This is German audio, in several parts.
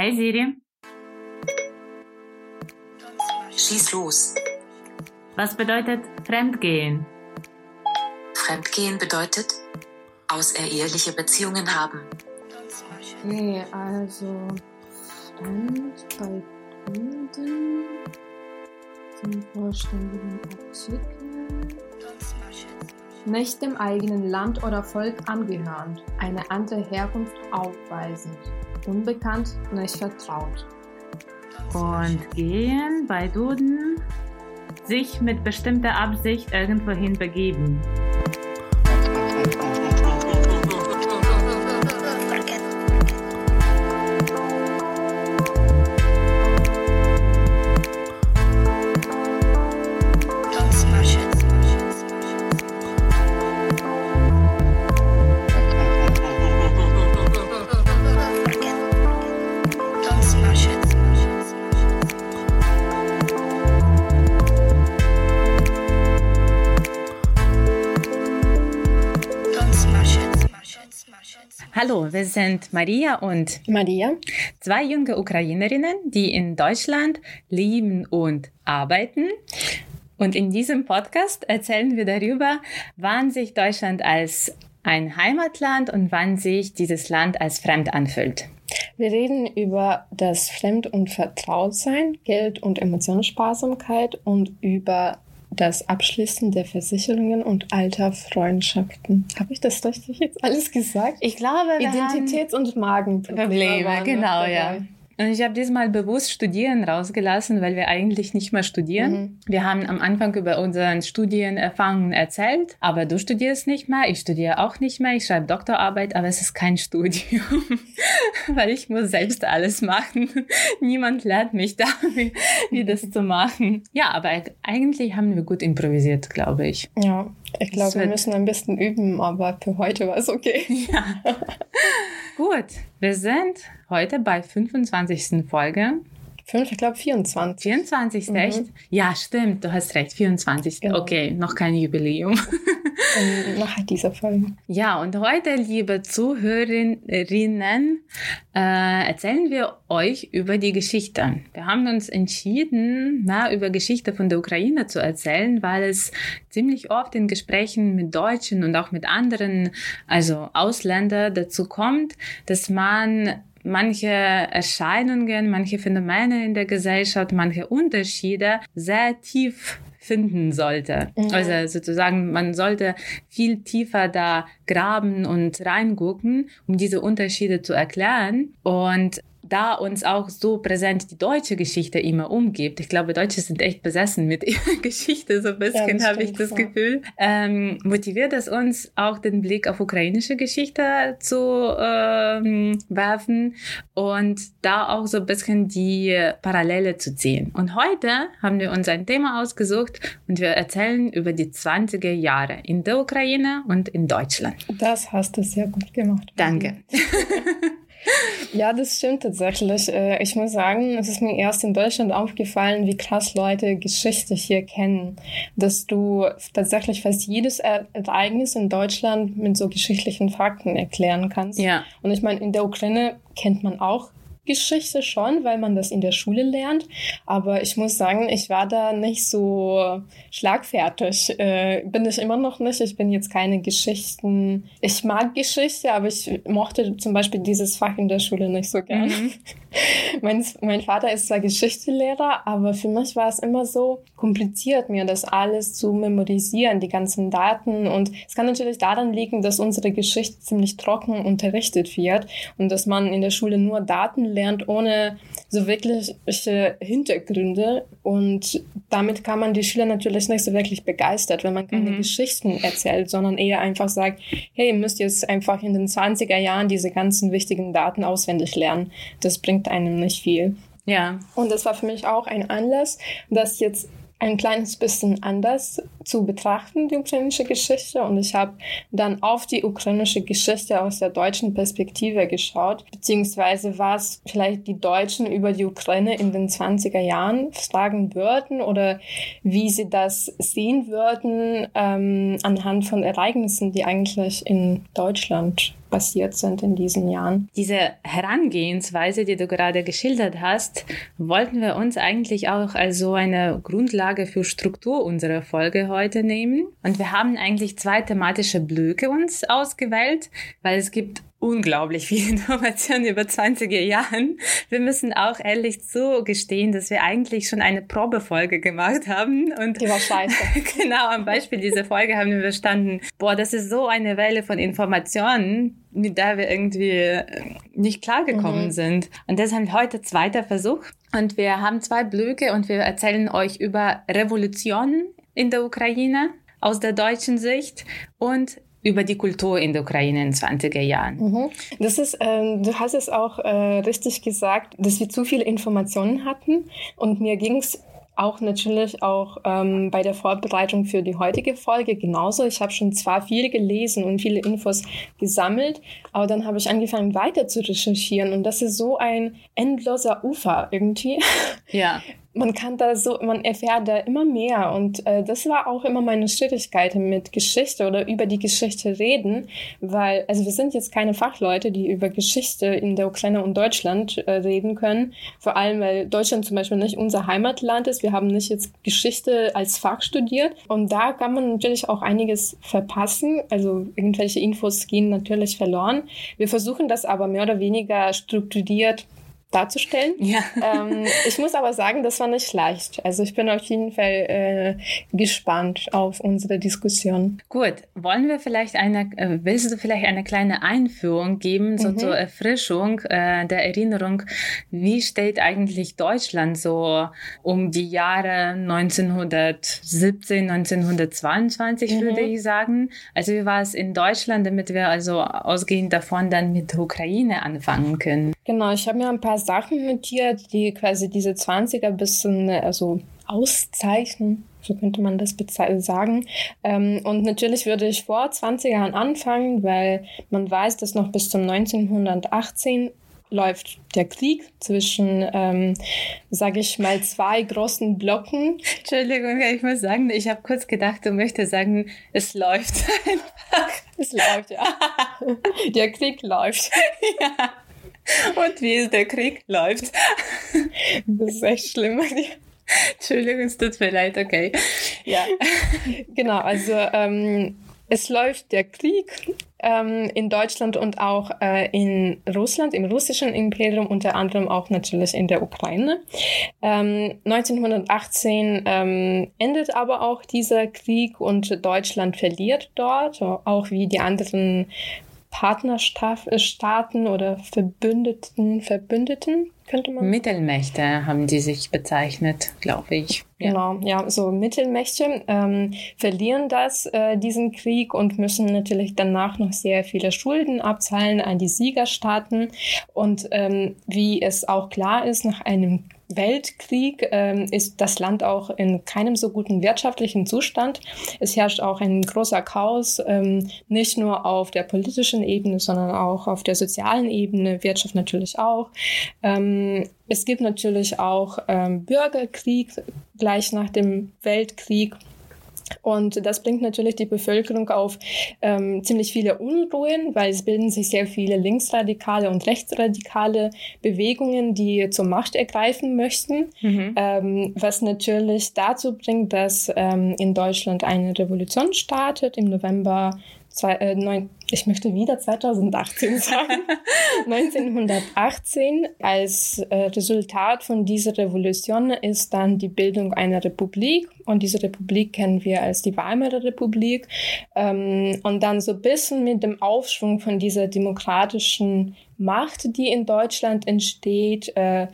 Hey Siri. Schieß los. Was bedeutet Fremdgehen? Fremdgehen bedeutet außereheliche Beziehungen haben. Okay, also Fremd bei Kunden zum vollständigen Artikel. Nicht dem eigenen Land oder Volk angehörend, eine andere Herkunft aufweisend, unbekannt, nicht vertraut. Und gehen bei Duden sich mit bestimmter Absicht irgendwohin begeben. Hallo, wir sind Maria und Maria. zwei junge Ukrainerinnen, die in Deutschland leben und arbeiten. Und in diesem Podcast erzählen wir darüber, wann sich Deutschland als ein Heimatland und wann sich dieses Land als fremd anfühlt. Wir reden über das Fremd- und Vertrautsein, Geld- und Emotionssparsamkeit und über das Abschließen der Versicherungen und alter Freundschaften. Habe ich das richtig jetzt alles gesagt? Ich glaube, wir Identitäts- und Magenprobleme. Probleme, noch genau, dabei. ja. Und ich habe diesmal bewusst Studieren rausgelassen, weil wir eigentlich nicht mehr studieren. Mhm. Wir haben am Anfang über unseren Studienerfahrungen erzählt, aber du studierst nicht mehr, ich studiere auch nicht mehr, ich schreibe Doktorarbeit, aber es ist kein Studium, weil ich muss selbst alles machen. Niemand lernt mich da, wie, wie das zu machen. Ja, aber eigentlich haben wir gut improvisiert, glaube ich. Ja, ich glaube, wir müssen ein bisschen üben, aber für heute war es okay. Ja. Gut, wir sind heute bei 25. Folge. Fünf, ich glaube 24. 24. Mhm. echt? Ja, stimmt, du hast recht, 24. Genau. Okay, noch kein Jubiläum. Nach dieser Folge. Ja, und heute, liebe Zuhörerinnen, äh, erzählen wir euch über die Geschichte. Wir haben uns entschieden, na, über Geschichte von der Ukraine zu erzählen, weil es ziemlich oft in Gesprächen mit Deutschen und auch mit anderen, also Ausländern dazu kommt, dass man manche Erscheinungen, manche Phänomene in der Gesellschaft, manche Unterschiede sehr tief finden sollte. Mhm. Also sozusagen, man sollte viel tiefer da graben und reingucken, um diese Unterschiede zu erklären. Und da uns auch so präsent die deutsche Geschichte immer umgibt, ich glaube, Deutsche sind echt besessen mit ihrer Geschichte, so ein bisschen das habe ich das ja. Gefühl, ähm, motiviert es uns auch den Blick auf ukrainische Geschichte zu ähm, werfen und da auch so ein bisschen die Parallele zu ziehen. Und heute haben wir uns ein Thema ausgesucht und wir erzählen über die 20er Jahre in der Ukraine und in Deutschland. Das hast du sehr gut gemacht. Danke. Ja, das stimmt tatsächlich. Äh, Ich muss sagen, es ist mir erst in Deutschland aufgefallen, wie krass Leute Geschichte hier kennen. Dass du tatsächlich fast jedes Ereignis in Deutschland mit so geschichtlichen Fakten erklären kannst. Ja. Und ich meine, in der Ukraine kennt man auch Geschichte schon, weil man das in der Schule lernt. Aber ich muss sagen, ich war da nicht so schlagfertig. Äh, bin ich immer noch nicht. Ich bin jetzt keine Geschichten. Ich mag Geschichte, aber ich mochte zum Beispiel dieses Fach in der Schule nicht so gern. Mhm. mein, mein Vater ist zwar Geschichtslehrer, aber für mich war es immer so kompliziert, mir das alles zu memorisieren, die ganzen Daten. Und es kann natürlich daran liegen, dass unsere Geschichte ziemlich trocken unterrichtet wird und dass man in der Schule nur Daten lernt, ohne so wirkliche Hintergründe. Und damit kann man die Schüler natürlich nicht so wirklich begeistert, wenn man keine Mhm. Geschichten erzählt, sondern eher einfach sagt, hey, ihr müsst jetzt einfach in den 20er Jahren diese ganzen wichtigen Daten auswendig lernen. Das bringt einem nicht viel. Ja. Und das war für mich auch ein Anlass, das jetzt ein kleines bisschen anders zu betrachten, die ukrainische Geschichte. Und ich habe dann auf die ukrainische Geschichte aus der deutschen Perspektive geschaut, beziehungsweise was vielleicht die Deutschen über die Ukraine in den 20er Jahren fragen würden oder wie sie das sehen würden ähm, anhand von Ereignissen, die eigentlich in Deutschland passiert sind in diesen Jahren. Diese Herangehensweise, die du gerade geschildert hast, wollten wir uns eigentlich auch als so eine Grundlage für Struktur unserer Folge heute nehmen. Und wir haben eigentlich zwei thematische Blöcke uns ausgewählt, weil es gibt unglaublich viel Information über 20er Jahren. Wir müssen auch ehrlich zugestehen, dass wir eigentlich schon eine Probefolge gemacht haben. Und Die war scheiße. genau, am Beispiel dieser Folge haben wir verstanden, boah, das ist so eine Welle von Informationen, mit der wir irgendwie äh, nicht klargekommen mhm. sind. Und deshalb heute zweiter Versuch. Und wir haben zwei Blöcke und wir erzählen euch über Revolutionen in der Ukraine aus der deutschen Sicht und über die Kultur in der Ukraine in den 20er Jahren. Mhm. Das ist, äh, du hast es auch äh, richtig gesagt, dass wir zu viele Informationen hatten und mir ging es auch natürlich auch ähm, bei der Vorbereitung für die heutige Folge genauso. Ich habe schon zwar viel gelesen und viele Infos gesammelt, aber dann habe ich angefangen weiter zu recherchieren und das ist so ein endloser Ufer irgendwie. Ja. man kann da so, man erfährt da immer mehr und äh, das war auch immer meine Schwierigkeit mit Geschichte oder über die Geschichte reden, weil, also wir sind jetzt keine Fachleute, die über Geschichte in der Ukraine und Deutschland äh, reden können, vor allem weil Deutschland zum Beispiel nicht unser Heimatland ist, wir haben nicht jetzt Geschichte als Fach studiert. Und da kann man natürlich auch einiges verpassen, also irgendwelche Infos gehen natürlich verloren. Wir versuchen das aber mehr oder weniger strukturiert darzustellen. Ja. Ähm, ich muss aber sagen, das war nicht leicht. Also ich bin auf jeden Fall äh, gespannt auf unsere Diskussion. Gut, wollen wir vielleicht eine, äh, willst du vielleicht eine kleine Einführung geben, so mhm. zur Erfrischung äh, der Erinnerung, wie steht eigentlich Deutschland so um die Jahre 1917, 1922, mhm. würde ich sagen. Also wie war es in Deutschland, damit wir also ausgehend davon dann mit der Ukraine anfangen können? Genau, ich habe mir ein paar Sachen notiert, die quasi diese 20er ein bisschen also auszeichnen. So könnte man das sagen. Ähm, und natürlich würde ich vor 20 Jahren anfangen, weil man weiß, dass noch bis zum 1918 läuft der Krieg zwischen, ähm, sage ich mal, zwei großen Blocken. Entschuldigung, ich muss sagen, ich habe kurz gedacht, du möchtest sagen, es läuft einfach. Es läuft, ja. der Krieg läuft. ja. Und wie ist der Krieg? Läuft. Das ist echt schlimm. Entschuldigung, es tut mir leid, okay. Ja, genau, also ähm, es läuft der Krieg ähm, in Deutschland und auch äh, in Russland, im russischen Imperium, unter anderem auch natürlich in der Ukraine. Ähm, 1918 ähm, endet aber auch dieser Krieg und Deutschland verliert dort, auch wie die anderen Partnerstaaten oder Verbündeten, Verbündeten, könnte man. Mittelmächte haben die sich bezeichnet, glaube ich. Ja. Genau, ja, so Mittelmächte ähm, verlieren das, äh, diesen Krieg und müssen natürlich danach noch sehr viele Schulden abzahlen an die Siegerstaaten. Und ähm, wie es auch klar ist, nach einem Weltkrieg ähm, ist das Land auch in keinem so guten wirtschaftlichen Zustand. Es herrscht auch ein großer Chaos, ähm, nicht nur auf der politischen Ebene, sondern auch auf der sozialen Ebene, Wirtschaft natürlich auch. Ähm, es gibt natürlich auch ähm, Bürgerkrieg gleich nach dem Weltkrieg. Und das bringt natürlich die Bevölkerung auf ähm, ziemlich viele Unruhen, weil es bilden sich sehr viele linksradikale und rechtsradikale Bewegungen, die zur Macht ergreifen möchten, mhm. ähm, was natürlich dazu bringt, dass ähm, in Deutschland eine Revolution startet im November zwei, äh, neun, ich möchte wieder 2018 sagen, 1918. Als äh, Resultat von dieser Revolution ist dann die Bildung einer Republik und diese Republik kennen wir als die Weimarer Republik. Ähm, und dann so ein bisschen mit dem Aufschwung von dieser demokratischen Macht, die in Deutschland entsteht, äh,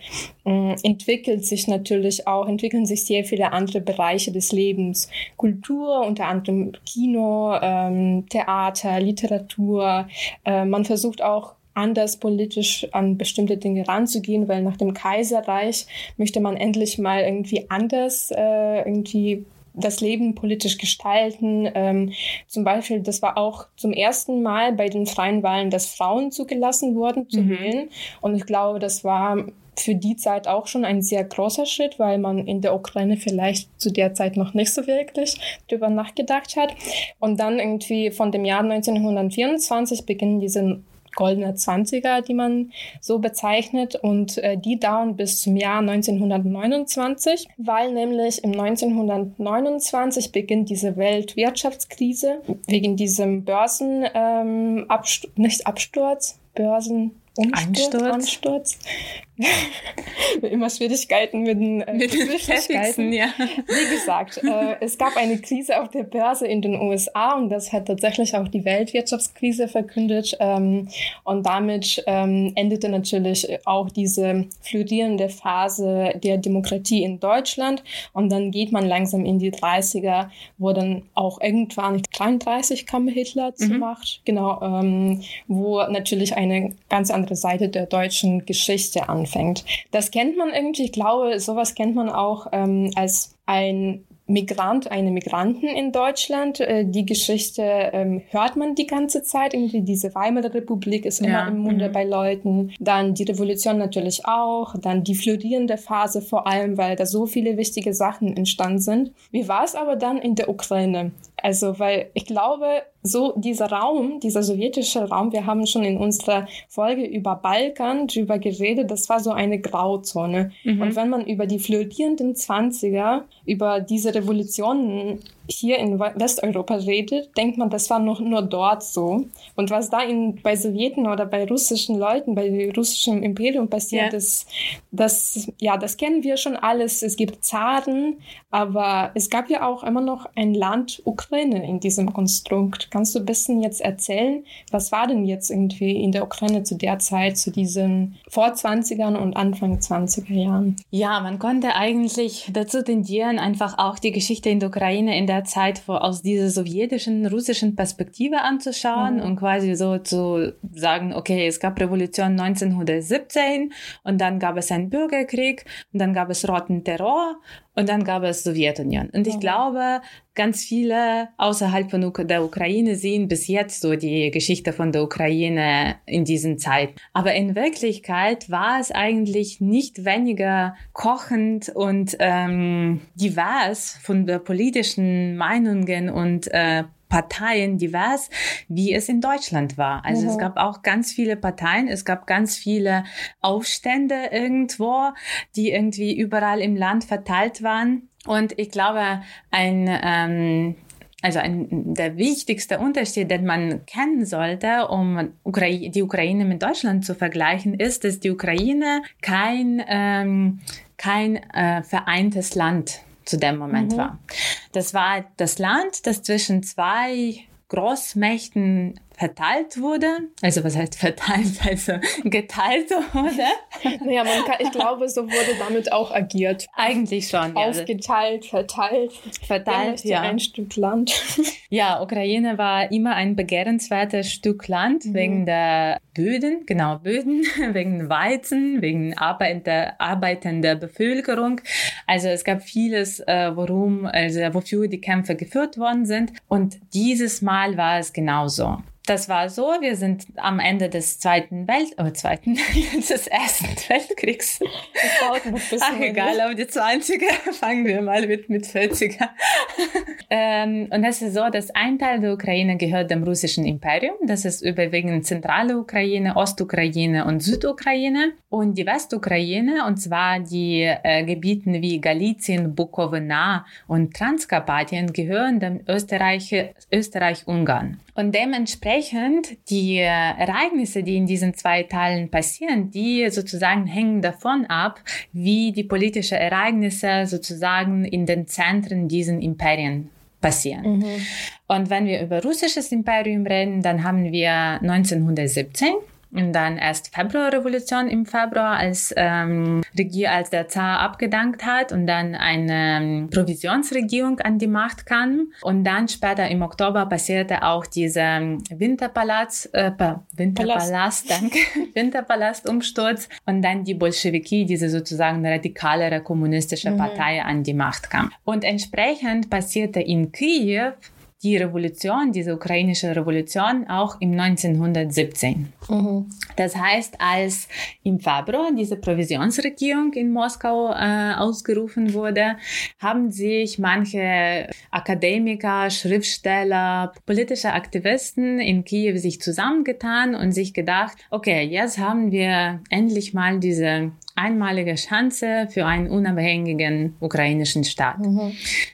entwickelt sich natürlich auch, entwickeln sich sehr viele andere Bereiche des Lebens. Kultur, unter anderem Kino, ähm, Theater, Literatur. Äh, man versucht auch anders politisch an bestimmte Dinge ranzugehen, weil nach dem Kaiserreich möchte man endlich mal irgendwie anders äh, irgendwie das Leben politisch gestalten. Ähm, zum Beispiel, das war auch zum ersten Mal bei den freien Wahlen, dass Frauen zugelassen wurden zu mhm. wählen. Und ich glaube, das war für die Zeit auch schon ein sehr großer Schritt, weil man in der Ukraine vielleicht zu der Zeit noch nicht so wirklich drüber nachgedacht hat. Und dann irgendwie von dem Jahr 1924 beginnen diese goldene Zwanziger, die man so bezeichnet. Und äh, die dauern bis zum Jahr 1929, weil nämlich im 1929 beginnt diese Weltwirtschaftskrise wegen diesem Börsen, ähm, Absturz, nicht Absturz, Börsen, Umsturz, Einsturz. Ansturz. Immer Schwierigkeiten mit den, äh, mit den Schwierigkeiten. Ja. Wie gesagt, äh, es gab eine Krise auf der Börse in den USA und das hat tatsächlich auch die Weltwirtschaftskrise verkündet. Ähm, und damit ähm, endete natürlich auch diese florierende Phase der Demokratie in Deutschland. Und dann geht man langsam in die 30er, wo dann auch irgendwann 33 kam Hitler zur mhm. Macht. Genau, ähm, wo natürlich eine ganz andere Seite der deutschen Geschichte anfängt anfängt. Das kennt man irgendwie, ich glaube, sowas kennt man auch ähm, als ein Migrant, eine Migranten in Deutschland. Äh, die Geschichte ähm, hört man die ganze Zeit. Irgendwie diese Weimarer Republik ist immer ja. im Munde mhm. bei Leuten. Dann die Revolution natürlich auch. Dann die florierende Phase vor allem, weil da so viele wichtige Sachen entstanden sind. Wie war es aber dann in der Ukraine? Also, weil ich glaube, so dieser Raum, dieser sowjetische Raum, wir haben schon in unserer Folge über Balkan drüber geredet, das war so eine Grauzone. Mhm. Und wenn man über die flirtierenden Zwanziger, über diese Revolutionen hier in Westeuropa redet, denkt man, das war noch nur dort so. Und was da in, bei Sowjeten oder bei russischen Leuten, bei russischem Imperium passiert ja. ist, das, ja, das kennen wir schon alles. Es gibt Zaren, aber es gab ja auch immer noch ein Land Ukraine in diesem Konstrukt. Kannst du ein bisschen jetzt erzählen, was war denn jetzt irgendwie in der Ukraine zu der Zeit, zu diesen vor 20ern und Anfang 20er Jahren? Ja, man konnte eigentlich dazu tendieren, einfach auch die Geschichte in der Ukraine in der Zeit aus dieser sowjetischen, russischen Perspektive anzuschauen mhm. und quasi so zu sagen, okay, es gab Revolution 1917 und dann gab es einen Bürgerkrieg und dann gab es roten Terror und dann gab es Sowjetunion. Und ich mhm. glaube, ganz viele außerhalb von der Ukraine sehen bis jetzt so die Geschichte von der Ukraine in diesen Zeiten. Aber in Wirklichkeit war es eigentlich nicht weniger kochend und ähm, divers von der politischen Meinungen und äh, Parteien divers, wie es in Deutschland war. Also mhm. es gab auch ganz viele Parteien, es gab ganz viele Aufstände irgendwo, die irgendwie überall im Land verteilt waren. Und ich glaube, ein ähm, also ein, der wichtigste Unterschied, den man kennen sollte, um Ukra die Ukraine mit Deutschland zu vergleichen, ist, dass die Ukraine kein, ähm, kein äh, vereintes Land zu dem Moment mhm. war. Das war das Land, das zwischen zwei Großmächten verteilt wurde. Also was heißt verteilt? Also geteilt wurde. naja, man kann, ich glaube, so wurde damit auch agiert. Eigentlich schon. Aufgeteilt, ja. verteilt. Verteilt, ja. Ein Stück Land. ja, Ukraine war immer ein begehrenswertes Stück Land mhm. wegen der Böden, genau Böden, wegen Weizen, wegen arbeitender, arbeitender Bevölkerung. Also es gab vieles, äh, worum, also wofür die Kämpfe geführt worden sind. Und dieses Mal war es genauso das war so, wir sind am Ende des Zweiten Welt, oh, Zweiten, des Ersten Weltkriegs. Ach, egal, auf die 20er fangen wir mal mit, mit 40er. ähm, und das ist so, dass ein Teil der Ukraine gehört dem russischen Imperium. Das ist überwiegend zentrale Ukraine, Ostukraine und Südukraine. Und die Westukraine, und zwar die äh, Gebieten wie Galizien, Bukowina und Transkarpatien, gehören dem Österreich, Österreich-Ungarn. Und dementsprechend die Ereignisse, die in diesen zwei Teilen passieren, die sozusagen hängen davon ab, wie die politischen Ereignisse sozusagen in den Zentren diesen Imperien passieren. Mhm. Und wenn wir über russisches Imperium reden, dann haben wir 1917 und dann erst Februarrevolution im Februar, als, ähm, Regier, als der Zar abgedankt hat und dann eine ähm, Provisionsregierung an die Macht kam. Und dann später im Oktober passierte auch dieser Winterpalast, äh, Winterpalast, danke, Winterpalastumsturz und dann die Bolschewiki, diese sozusagen radikalere kommunistische mhm. Partei an die Macht kam. Und entsprechend passierte in Kiew die Revolution, diese ukrainische Revolution, auch im 1917. Mhm. Das heißt, als im Februar diese Provisionsregierung in Moskau äh, ausgerufen wurde, haben sich manche Akademiker, Schriftsteller, politische Aktivisten in Kiew sich zusammengetan und sich gedacht, okay, jetzt haben wir endlich mal diese einmalige Chance für einen unabhängigen ukrainischen Staat. Mhm.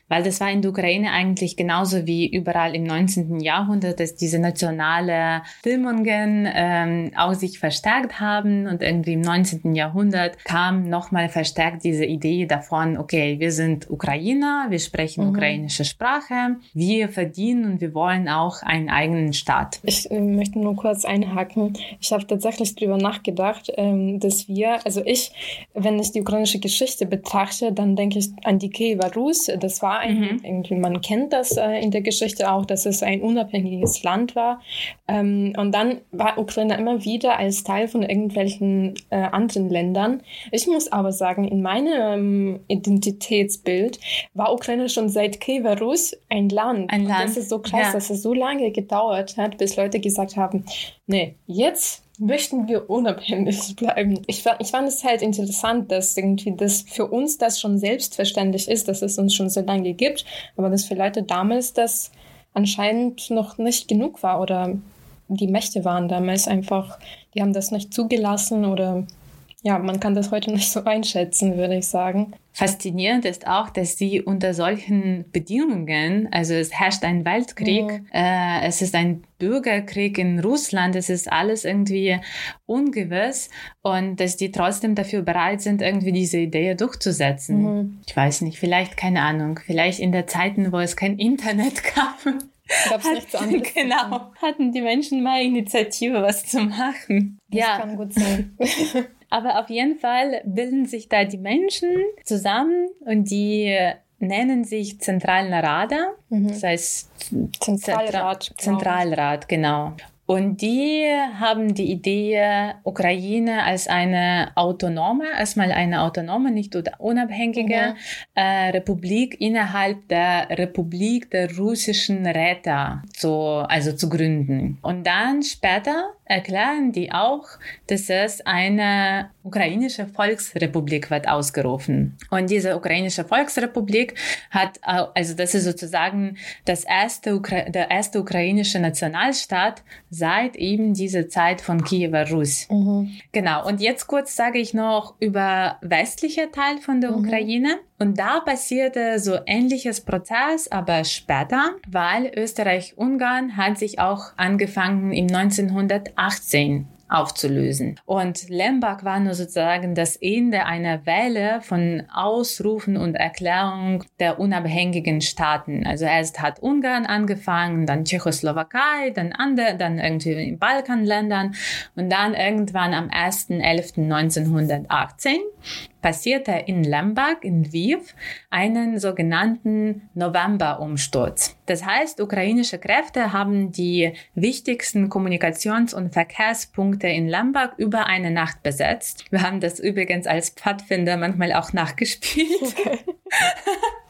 Weil das war in der Ukraine eigentlich genauso wie überall im 19. Jahrhundert, dass diese nationale Stimmungen ähm, auch sich verstärkt haben und irgendwie im 19. Jahrhundert kam nochmal verstärkt diese Idee davon, okay, wir sind Ukrainer, wir sprechen mhm. ukrainische Sprache, wir verdienen und wir wollen auch einen eigenen Staat. Ich äh, möchte nur kurz einhaken. Ich habe tatsächlich darüber nachgedacht, ähm, dass wir, also ich wenn ich die ukrainische Geschichte betrachte, dann denke ich an die Kiewer Rus. Das war ein, mhm. irgendwie, man kennt das äh, in der Geschichte auch, dass es ein unabhängiges Land war. Ähm, und dann war Ukraine immer wieder als Teil von irgendwelchen äh, anderen Ländern. Ich muss aber sagen, in meinem Identitätsbild war Ukraine schon seit Kiewer Rus ein Land. Ein Land. Und das ist so krass, ja. dass es so lange gedauert hat, bis Leute gesagt haben, nee, jetzt möchten wir unabhängig bleiben. Ich, ich fand es halt interessant, dass irgendwie das für uns das schon selbstverständlich ist, dass es uns schon so lange gibt, aber dass für Leute damals das anscheinend noch nicht genug war oder die Mächte waren damals einfach, die haben das nicht zugelassen oder ja, man kann das heute nicht so einschätzen, würde ich sagen. Faszinierend ist auch, dass sie unter solchen Bedingungen, also es herrscht ein Weltkrieg, mhm. äh, es ist ein Bürgerkrieg in Russland, es ist alles irgendwie ungewiss und dass die trotzdem dafür bereit sind, irgendwie diese Idee durchzusetzen. Mhm. Ich weiß nicht, vielleicht keine Ahnung, vielleicht in der Zeiten, wo es kein Internet gab. Gab's Hat, nichts anderes. Genau. Hatten die Menschen mal Initiative, was zu machen. Das ja. kann gut sein. Aber auf jeden Fall bilden sich da die Menschen zusammen und die nennen sich Zentralnarada, mhm. das heißt Zentralrat. Zentralrat, genau. Und die haben die Idee, Ukraine als eine autonome, erstmal eine autonome, nicht unabhängige mhm. äh, Republik innerhalb der Republik der russischen Räte zu, also zu gründen. Und dann später erklären die auch, dass es eine ukrainische Volksrepublik wird ausgerufen. Und diese ukrainische Volksrepublik hat, also das ist sozusagen das erste, der erste ukrainische Nationalstaat seit eben dieser Zeit von Kiewer Rus. Mhm. Genau. Und jetzt kurz sage ich noch über westliche Teil von der mhm. Ukraine. Und da passierte so ähnliches Prozess, aber später, weil Österreich-Ungarn hat sich auch angefangen im 1918 aufzulösen. Und Lembach war nur sozusagen das Ende einer Welle von Ausrufen und Erklärung der unabhängigen Staaten. Also erst hat Ungarn angefangen, dann Tschechoslowakei, dann andere, dann irgendwie in Balkanländern und dann irgendwann am 1.11.1918 passierte in Lemberg in Lviv einen sogenannten Novemberumsturz. Das heißt, ukrainische Kräfte haben die wichtigsten Kommunikations- und Verkehrspunkte in Lemberg über eine Nacht besetzt. Wir haben das übrigens als Pfadfinder manchmal auch nachgespielt. Okay.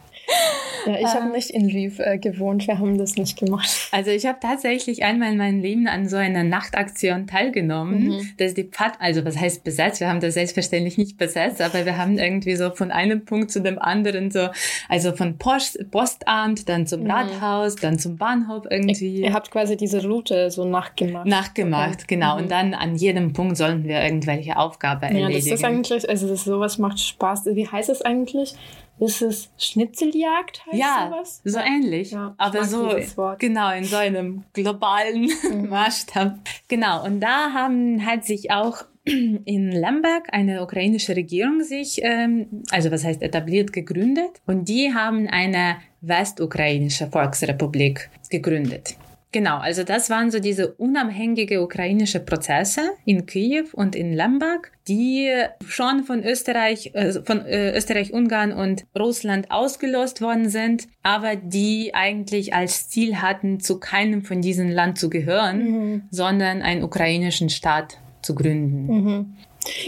Ja, ich habe ähm. nicht in Lviv äh, gewohnt, wir haben das nicht gemacht. Also ich habe tatsächlich einmal in meinem Leben an so einer Nachtaktion teilgenommen. Mhm. Das ist die Pfad, also was heißt besetzt? Wir haben das selbstverständlich nicht besetzt, aber wir haben irgendwie so von einem Punkt zu dem anderen so, also von Post, Postamt, dann zum mhm. Rathaus, dann zum Bahnhof irgendwie. Ihr habt quasi diese Route so nachgemacht. Nachgemacht, okay. genau. Mhm. Und dann an jedem Punkt sollten wir irgendwelche Aufgaben erledigen. Ja, das ist eigentlich, also das, sowas macht Spaß. Wie heißt es eigentlich? Ist es Schnitzeljagd? Heißt ja, sowas? so ähnlich. Ja, aber so genau in so einem globalen mhm. Maßstab. Genau. Und da haben halt sich auch in Lemberg eine ukrainische Regierung sich, ähm, also was heißt etabliert, gegründet. Und die haben eine westukrainische Volksrepublik gegründet. Genau, also das waren so diese unabhängige ukrainische Prozesse in Kiew und in Lemberg, die schon von Österreich, äh, von äh, Österreich, Ungarn und Russland ausgelost worden sind, aber die eigentlich als Ziel hatten, zu keinem von diesen Land zu gehören, mhm. sondern einen ukrainischen Staat zu gründen. Mhm.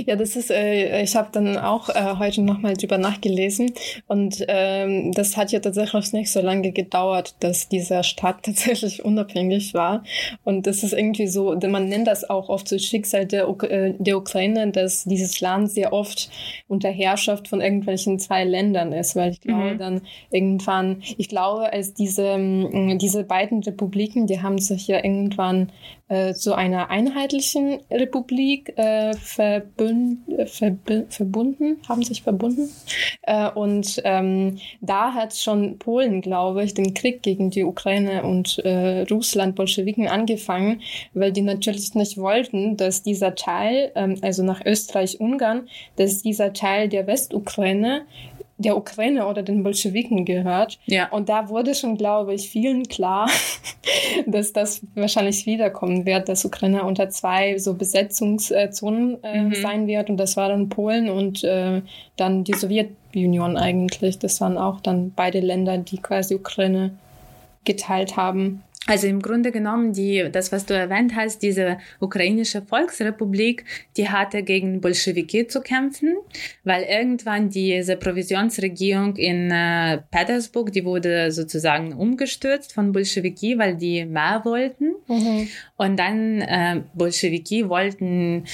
Ja, das ist, äh, ich habe dann auch äh, heute nochmal drüber nachgelesen und ähm, das hat ja tatsächlich nicht so lange gedauert, dass dieser Staat tatsächlich unabhängig war und das ist irgendwie so, man nennt das auch oft so Schicksal der, Uk äh, der Ukraine, dass dieses Land sehr oft unter Herrschaft von irgendwelchen zwei Ländern ist, weil ich glaube mhm. dann irgendwann, ich glaube, als diese, diese beiden Republiken, die haben sich ja irgendwann äh, zu einer einheitlichen Republik äh, verbünd, verb verbunden, haben sich verbunden. Äh, und ähm, da hat schon Polen, glaube ich, den Krieg gegen die Ukraine und äh, Russland, Bolschewiken angefangen, weil die natürlich nicht wollten, dass dieser Teil, ähm, also nach Österreich-Ungarn, dass dieser Teil der Westukraine der Ukraine oder den Bolschewiken gehört. Ja. Und da wurde schon, glaube ich, vielen klar, dass das wahrscheinlich wiederkommen wird, dass Ukraine unter zwei so Besetzungszonen äh, mhm. sein wird. Und das war dann Polen und äh, dann die Sowjetunion eigentlich. Das waren auch dann beide Länder, die quasi Ukraine geteilt haben. Also im Grunde genommen, die, das, was du erwähnt hast, diese ukrainische Volksrepublik, die hatte gegen Bolschewiki zu kämpfen, weil irgendwann diese Provisionsregierung in äh, Petersburg, die wurde sozusagen umgestürzt von Bolschewiki, weil die mehr wollten. Mhm. Und dann äh, Bolschewiki wollten,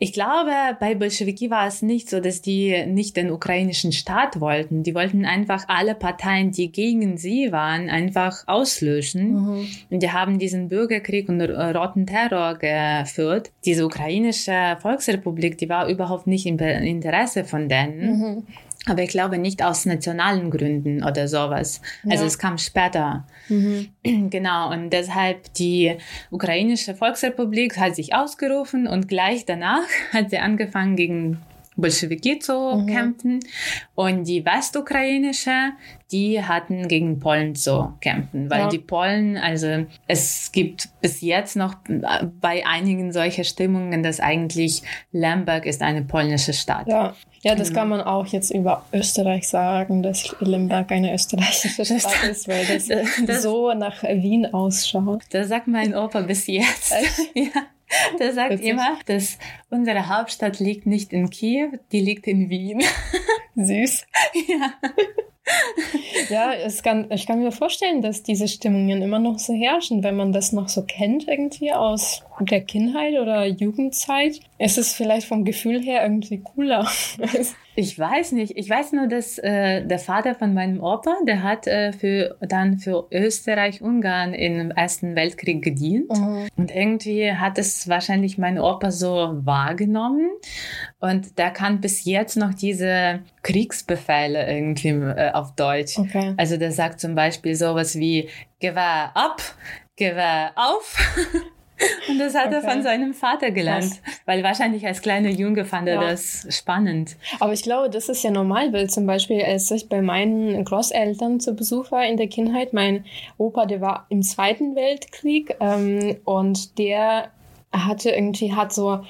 ich glaube, bei Bolschewiki war es nicht so, dass die nicht den ukrainischen Staat wollten. Die wollten einfach alle Parteien, die gegen sie waren, einfach auslöschen. Mhm. Und die haben diesen Bürgerkrieg und roten Terror geführt. Diese ukrainische Volksrepublik, die war überhaupt nicht im Interesse von denen. Mhm. Aber ich glaube nicht aus nationalen Gründen oder sowas. Ja. Also es kam später. Mhm. Genau. Und deshalb die ukrainische Volksrepublik hat sich ausgerufen und gleich danach hat sie angefangen gegen Bolschewiki zu mhm. kämpfen. Und die westukrainische, die hatten gegen Polen zu kämpfen, weil ja. die Polen, also es gibt bis jetzt noch bei einigen solcher Stimmungen, dass eigentlich Lemberg ist eine polnische Stadt. Ja. Ja, das genau. kann man auch jetzt über Österreich sagen, dass Lemberg eine österreichische Stadt ist, weil das, das, so nach Wien ausschaut. Das sagt mein Opa bis jetzt. ja. Der sagt Witzig. immer, dass unsere Hauptstadt liegt nicht in Kiew, die liegt in Wien. Süß. Ja. Ja, es kann, ich kann mir vorstellen, dass diese Stimmungen immer noch so herrschen, wenn man das noch so kennt irgendwie aus der Kindheit oder Jugendzeit. Ist es vielleicht vom Gefühl her irgendwie cooler. Ich weiß nicht. Ich weiß nur, dass äh, der Vater von meinem Opa, der hat äh, für dann für Österreich-Ungarn im Ersten Weltkrieg gedient. Mhm. Und irgendwie hat es wahrscheinlich mein Opa so wahrgenommen. Und der kann bis jetzt noch diese Kriegsbefehle irgendwie äh, auf Deutsch. Okay. Also der sagt zum Beispiel sowas wie Gewehr ab, Gewehr auf. Und das hat okay. er von seinem Vater gelernt, Was? weil wahrscheinlich als kleiner Junge fand er ja. das spannend. Aber ich glaube, das ist ja normal, weil zum Beispiel, als ich bei meinen Großeltern zu Besuch war in der Kindheit, mein Opa, der war im Zweiten Weltkrieg ähm, und der hatte irgendwie, hat so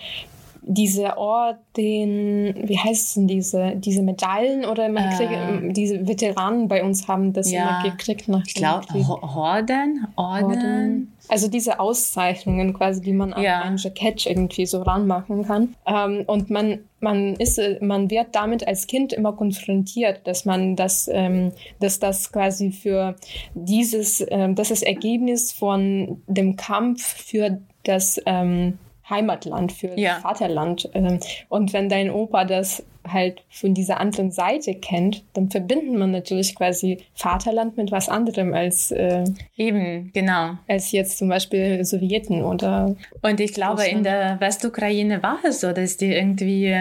diese Orden, wie heißt es denn, diese, diese Medaillen oder man äh, kriegt, diese Veteranen bei uns haben das ja, immer gekriegt nach Ich glaube, Orden, Orden. Orden. Also diese Auszeichnungen quasi, die man ja. an ein Jackett irgendwie so ranmachen kann. Ähm, und man, man ist, man wird damit als Kind immer konfrontiert, dass man das, ähm, dass das quasi für dieses, ähm, das ist Ergebnis von dem Kampf für das, ähm, Heimatland, für ja. Vaterland. Ähm, und wenn dein Opa das halt von dieser anderen Seite kennt, dann verbindet man natürlich quasi Vaterland mit was anderem als äh, eben genau als jetzt zum Beispiel Sowjeten oder und ich glaube Russland. in der Westukraine war es so, dass die irgendwie,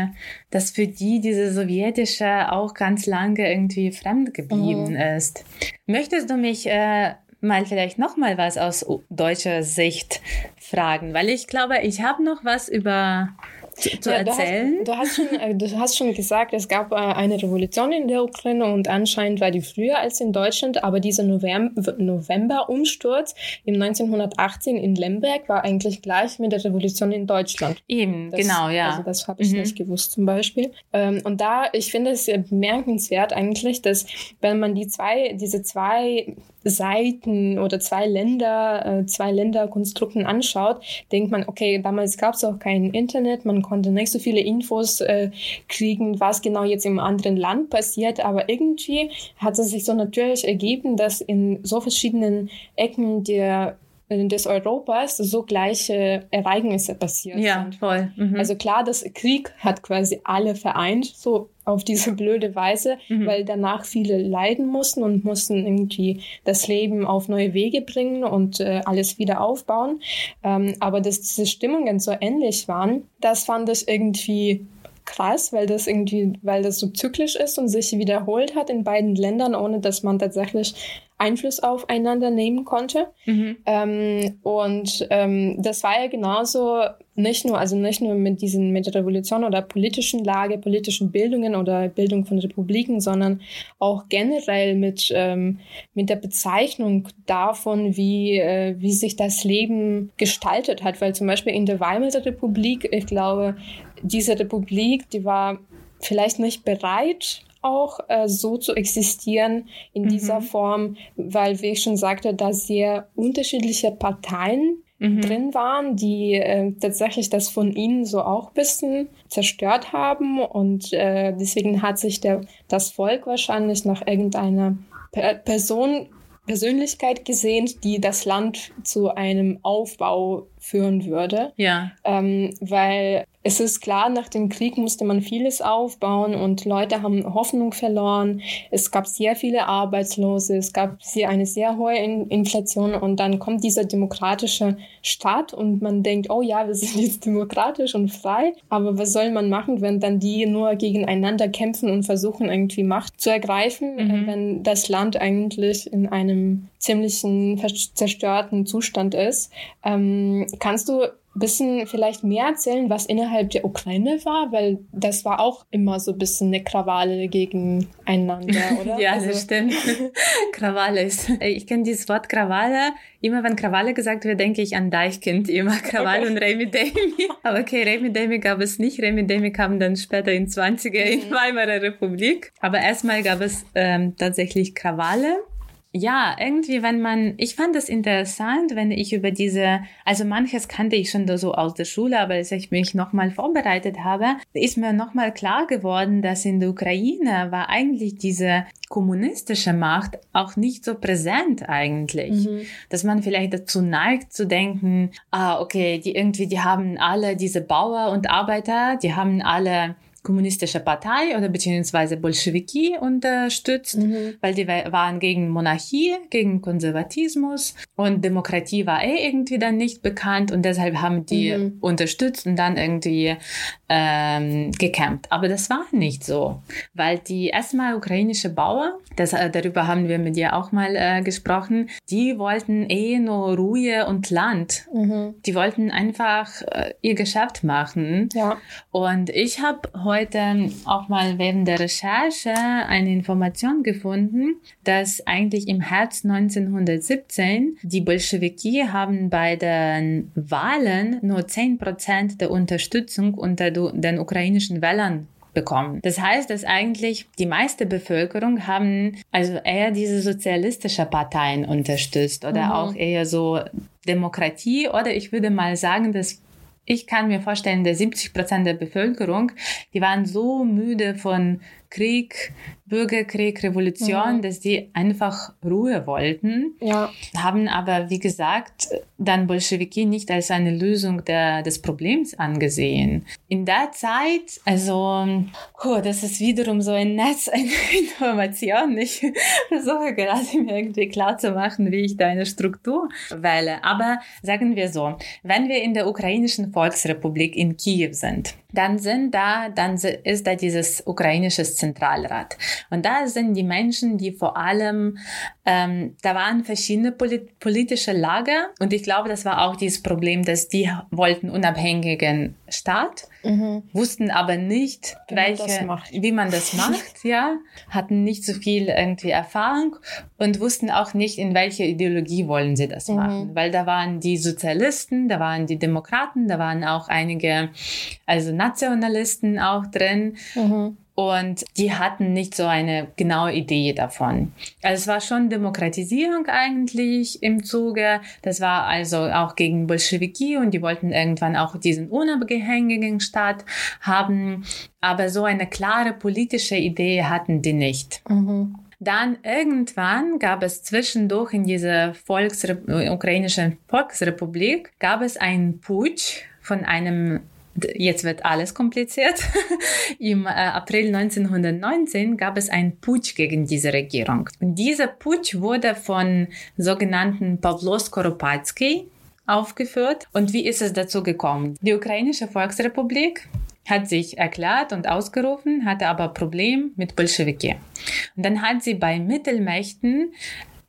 dass für die diese sowjetische auch ganz lange irgendwie fremd geblieben mhm. ist. Möchtest du mich äh, mal vielleicht noch mal was aus deutscher Sicht fragen, weil ich glaube, ich habe noch was über zu, zu ja, erzählen? Du hast, du, hast schon, äh, du hast schon gesagt, es gab äh, eine Revolution in der Ukraine und anscheinend war die früher als in Deutschland, aber dieser November-Umsturz im 1918 in Lemberg war eigentlich gleich mit der Revolution in Deutschland. Eben, das, genau, ja. Also das habe ich mhm. nicht gewusst zum Beispiel. Ähm, und da, ich finde es bemerkenswert eigentlich, dass wenn man die zwei, diese zwei Seiten oder zwei Länder, äh, zwei Länderkonstrukten anschaut, denkt man, okay, damals gab es auch kein Internet, man konnte nicht so viele Infos äh, kriegen, was genau jetzt im anderen Land passiert, aber irgendwie hat es sich so natürlich ergeben, dass in so verschiedenen Ecken der des Europas so gleiche Ereignisse passiert ja, sind. voll. Mhm. Also klar, das Krieg hat quasi alle vereint, so auf diese blöde Weise, mhm. weil danach viele leiden mussten und mussten irgendwie das Leben auf neue Wege bringen und äh, alles wieder aufbauen. Ähm, aber dass diese Stimmungen so ähnlich waren, das fand ich irgendwie krass, weil das irgendwie, weil das so zyklisch ist und sich wiederholt hat in beiden Ländern, ohne dass man tatsächlich Einfluss aufeinander nehmen konnte. Mhm. Ähm, und ähm, das war ja genauso nicht nur, also nicht nur mit diesen, mit der Revolution oder politischen Lage, politischen Bildungen oder Bildung von Republiken, sondern auch generell mit, ähm, mit der Bezeichnung davon, wie, äh, wie sich das Leben gestaltet hat. Weil zum Beispiel in der Weimarer Republik, ich glaube, diese Republik, die war vielleicht nicht bereit, auch äh, so zu existieren in mhm. dieser Form, weil, wie ich schon sagte, da sehr unterschiedliche Parteien mhm. drin waren, die äh, tatsächlich das von ihnen so auch ein bisschen zerstört haben. Und äh, deswegen hat sich der, das Volk wahrscheinlich nach irgendeiner per Person Persönlichkeit gesehnt, die das Land zu einem Aufbau führen würde. Ja. Ähm, weil es ist klar, nach dem Krieg musste man vieles aufbauen und Leute haben Hoffnung verloren. Es gab sehr viele Arbeitslose, es gab sehr, eine sehr hohe Inflation und dann kommt dieser demokratische Staat und man denkt, oh ja, wir sind jetzt demokratisch und frei. Aber was soll man machen, wenn dann die nur gegeneinander kämpfen und versuchen, irgendwie Macht zu ergreifen, mhm. wenn das Land eigentlich in einem ziemlichen zerstörten Zustand ist? Ähm, kannst du bisschen vielleicht mehr erzählen, was innerhalb der Ukraine war? Weil das war auch immer so ein bisschen eine Krawalle gegeneinander, oder? ja, also das stimmt. Krawalle ist. Ich kenne dieses Wort Krawalle. Immer wenn Krawalle gesagt wird, denke ich an Deichkind. Immer Krawalle okay. und Remi Demi. Aber okay, Remi Demi gab es nicht. Remi Demi kam dann später in 20er in mhm. Weimarer Republik. Aber erstmal gab es ähm, tatsächlich Krawalle ja, irgendwie, wenn man, ich fand es interessant, wenn ich über diese, also manches kannte ich schon so aus der Schule, aber als ich mich nochmal vorbereitet habe, ist mir nochmal klar geworden, dass in der Ukraine war eigentlich diese kommunistische Macht auch nicht so präsent eigentlich, mhm. dass man vielleicht dazu neigt zu denken, ah, okay, die irgendwie, die haben alle diese Bauer und Arbeiter, die haben alle kommunistische Partei oder beziehungsweise Bolschewiki unterstützt, mhm. weil die waren gegen Monarchie, gegen Konservatismus und Demokratie war eh irgendwie dann nicht bekannt und deshalb haben die mhm. unterstützt und dann irgendwie ähm, gekämpft. Aber das war nicht so, weil die erstmal ukrainische Bauern, das, äh, darüber haben wir mit dir auch mal äh, gesprochen, die wollten eh nur Ruhe und Land. Mhm. Die wollten einfach äh, ihr Geschäft machen. Ja. Und ich habe heute heute auch mal während der Recherche eine Information gefunden, dass eigentlich im Herbst 1917 die Bolschewiki haben bei den Wahlen nur 10 Prozent der Unterstützung unter den ukrainischen Wählern bekommen. Das heißt, dass eigentlich die meiste Bevölkerung haben also eher diese sozialistische Parteien unterstützt oder mhm. auch eher so Demokratie oder ich würde mal sagen, dass ich kann mir vorstellen, der 70 Prozent der Bevölkerung, die waren so müde von Krieg, Bürgerkrieg, Revolution, mhm. dass die einfach Ruhe wollten. Ja. Haben aber, wie gesagt, dann Bolschewiki nicht als eine Lösung der, des Problems angesehen. In der Zeit, also, oh, das ist wiederum so ein Netz eine Information. Ich versuche gerade mir irgendwie klar zu machen, wie ich da eine Struktur wähle. Aber sagen wir so, wenn wir in der ukrainischen Volksrepublik in Kiew sind, dann sind da, dann ist da dieses ukrainische Zentralrat. Und da sind die Menschen, die vor allem ähm, da waren verschiedene polit politische Lager und ich glaube, das war auch dieses Problem, dass die wollten unabhängigen Staat, mhm. wussten aber nicht, wie, welche, man wie man das macht, ja, hatten nicht so viel irgendwie Erfahrung und wussten auch nicht, in welche Ideologie wollen sie das mhm. machen, weil da waren die Sozialisten, da waren die Demokraten, da waren auch einige, also Nationalisten auch drin. Mhm. Und die hatten nicht so eine genaue Idee davon. Also es war schon Demokratisierung eigentlich im Zuge. Das war also auch gegen Bolschewiki und die wollten irgendwann auch diesen unabhängigen Staat haben. Aber so eine klare politische Idee hatten die nicht. Mhm. Dann irgendwann gab es zwischendurch in dieser Volksre ukrainischen Volksrepublik gab es einen Putsch von einem jetzt wird alles kompliziert. Im äh, April 1919 gab es einen Putsch gegen diese Regierung. Und dieser Putsch wurde von sogenannten Pawlo Skoropadsky aufgeführt. Und wie ist es dazu gekommen? Die ukrainische Volksrepublik hat sich erklärt und ausgerufen, hatte aber Problem mit Bolschewiki. Und dann hat sie bei Mittelmächten,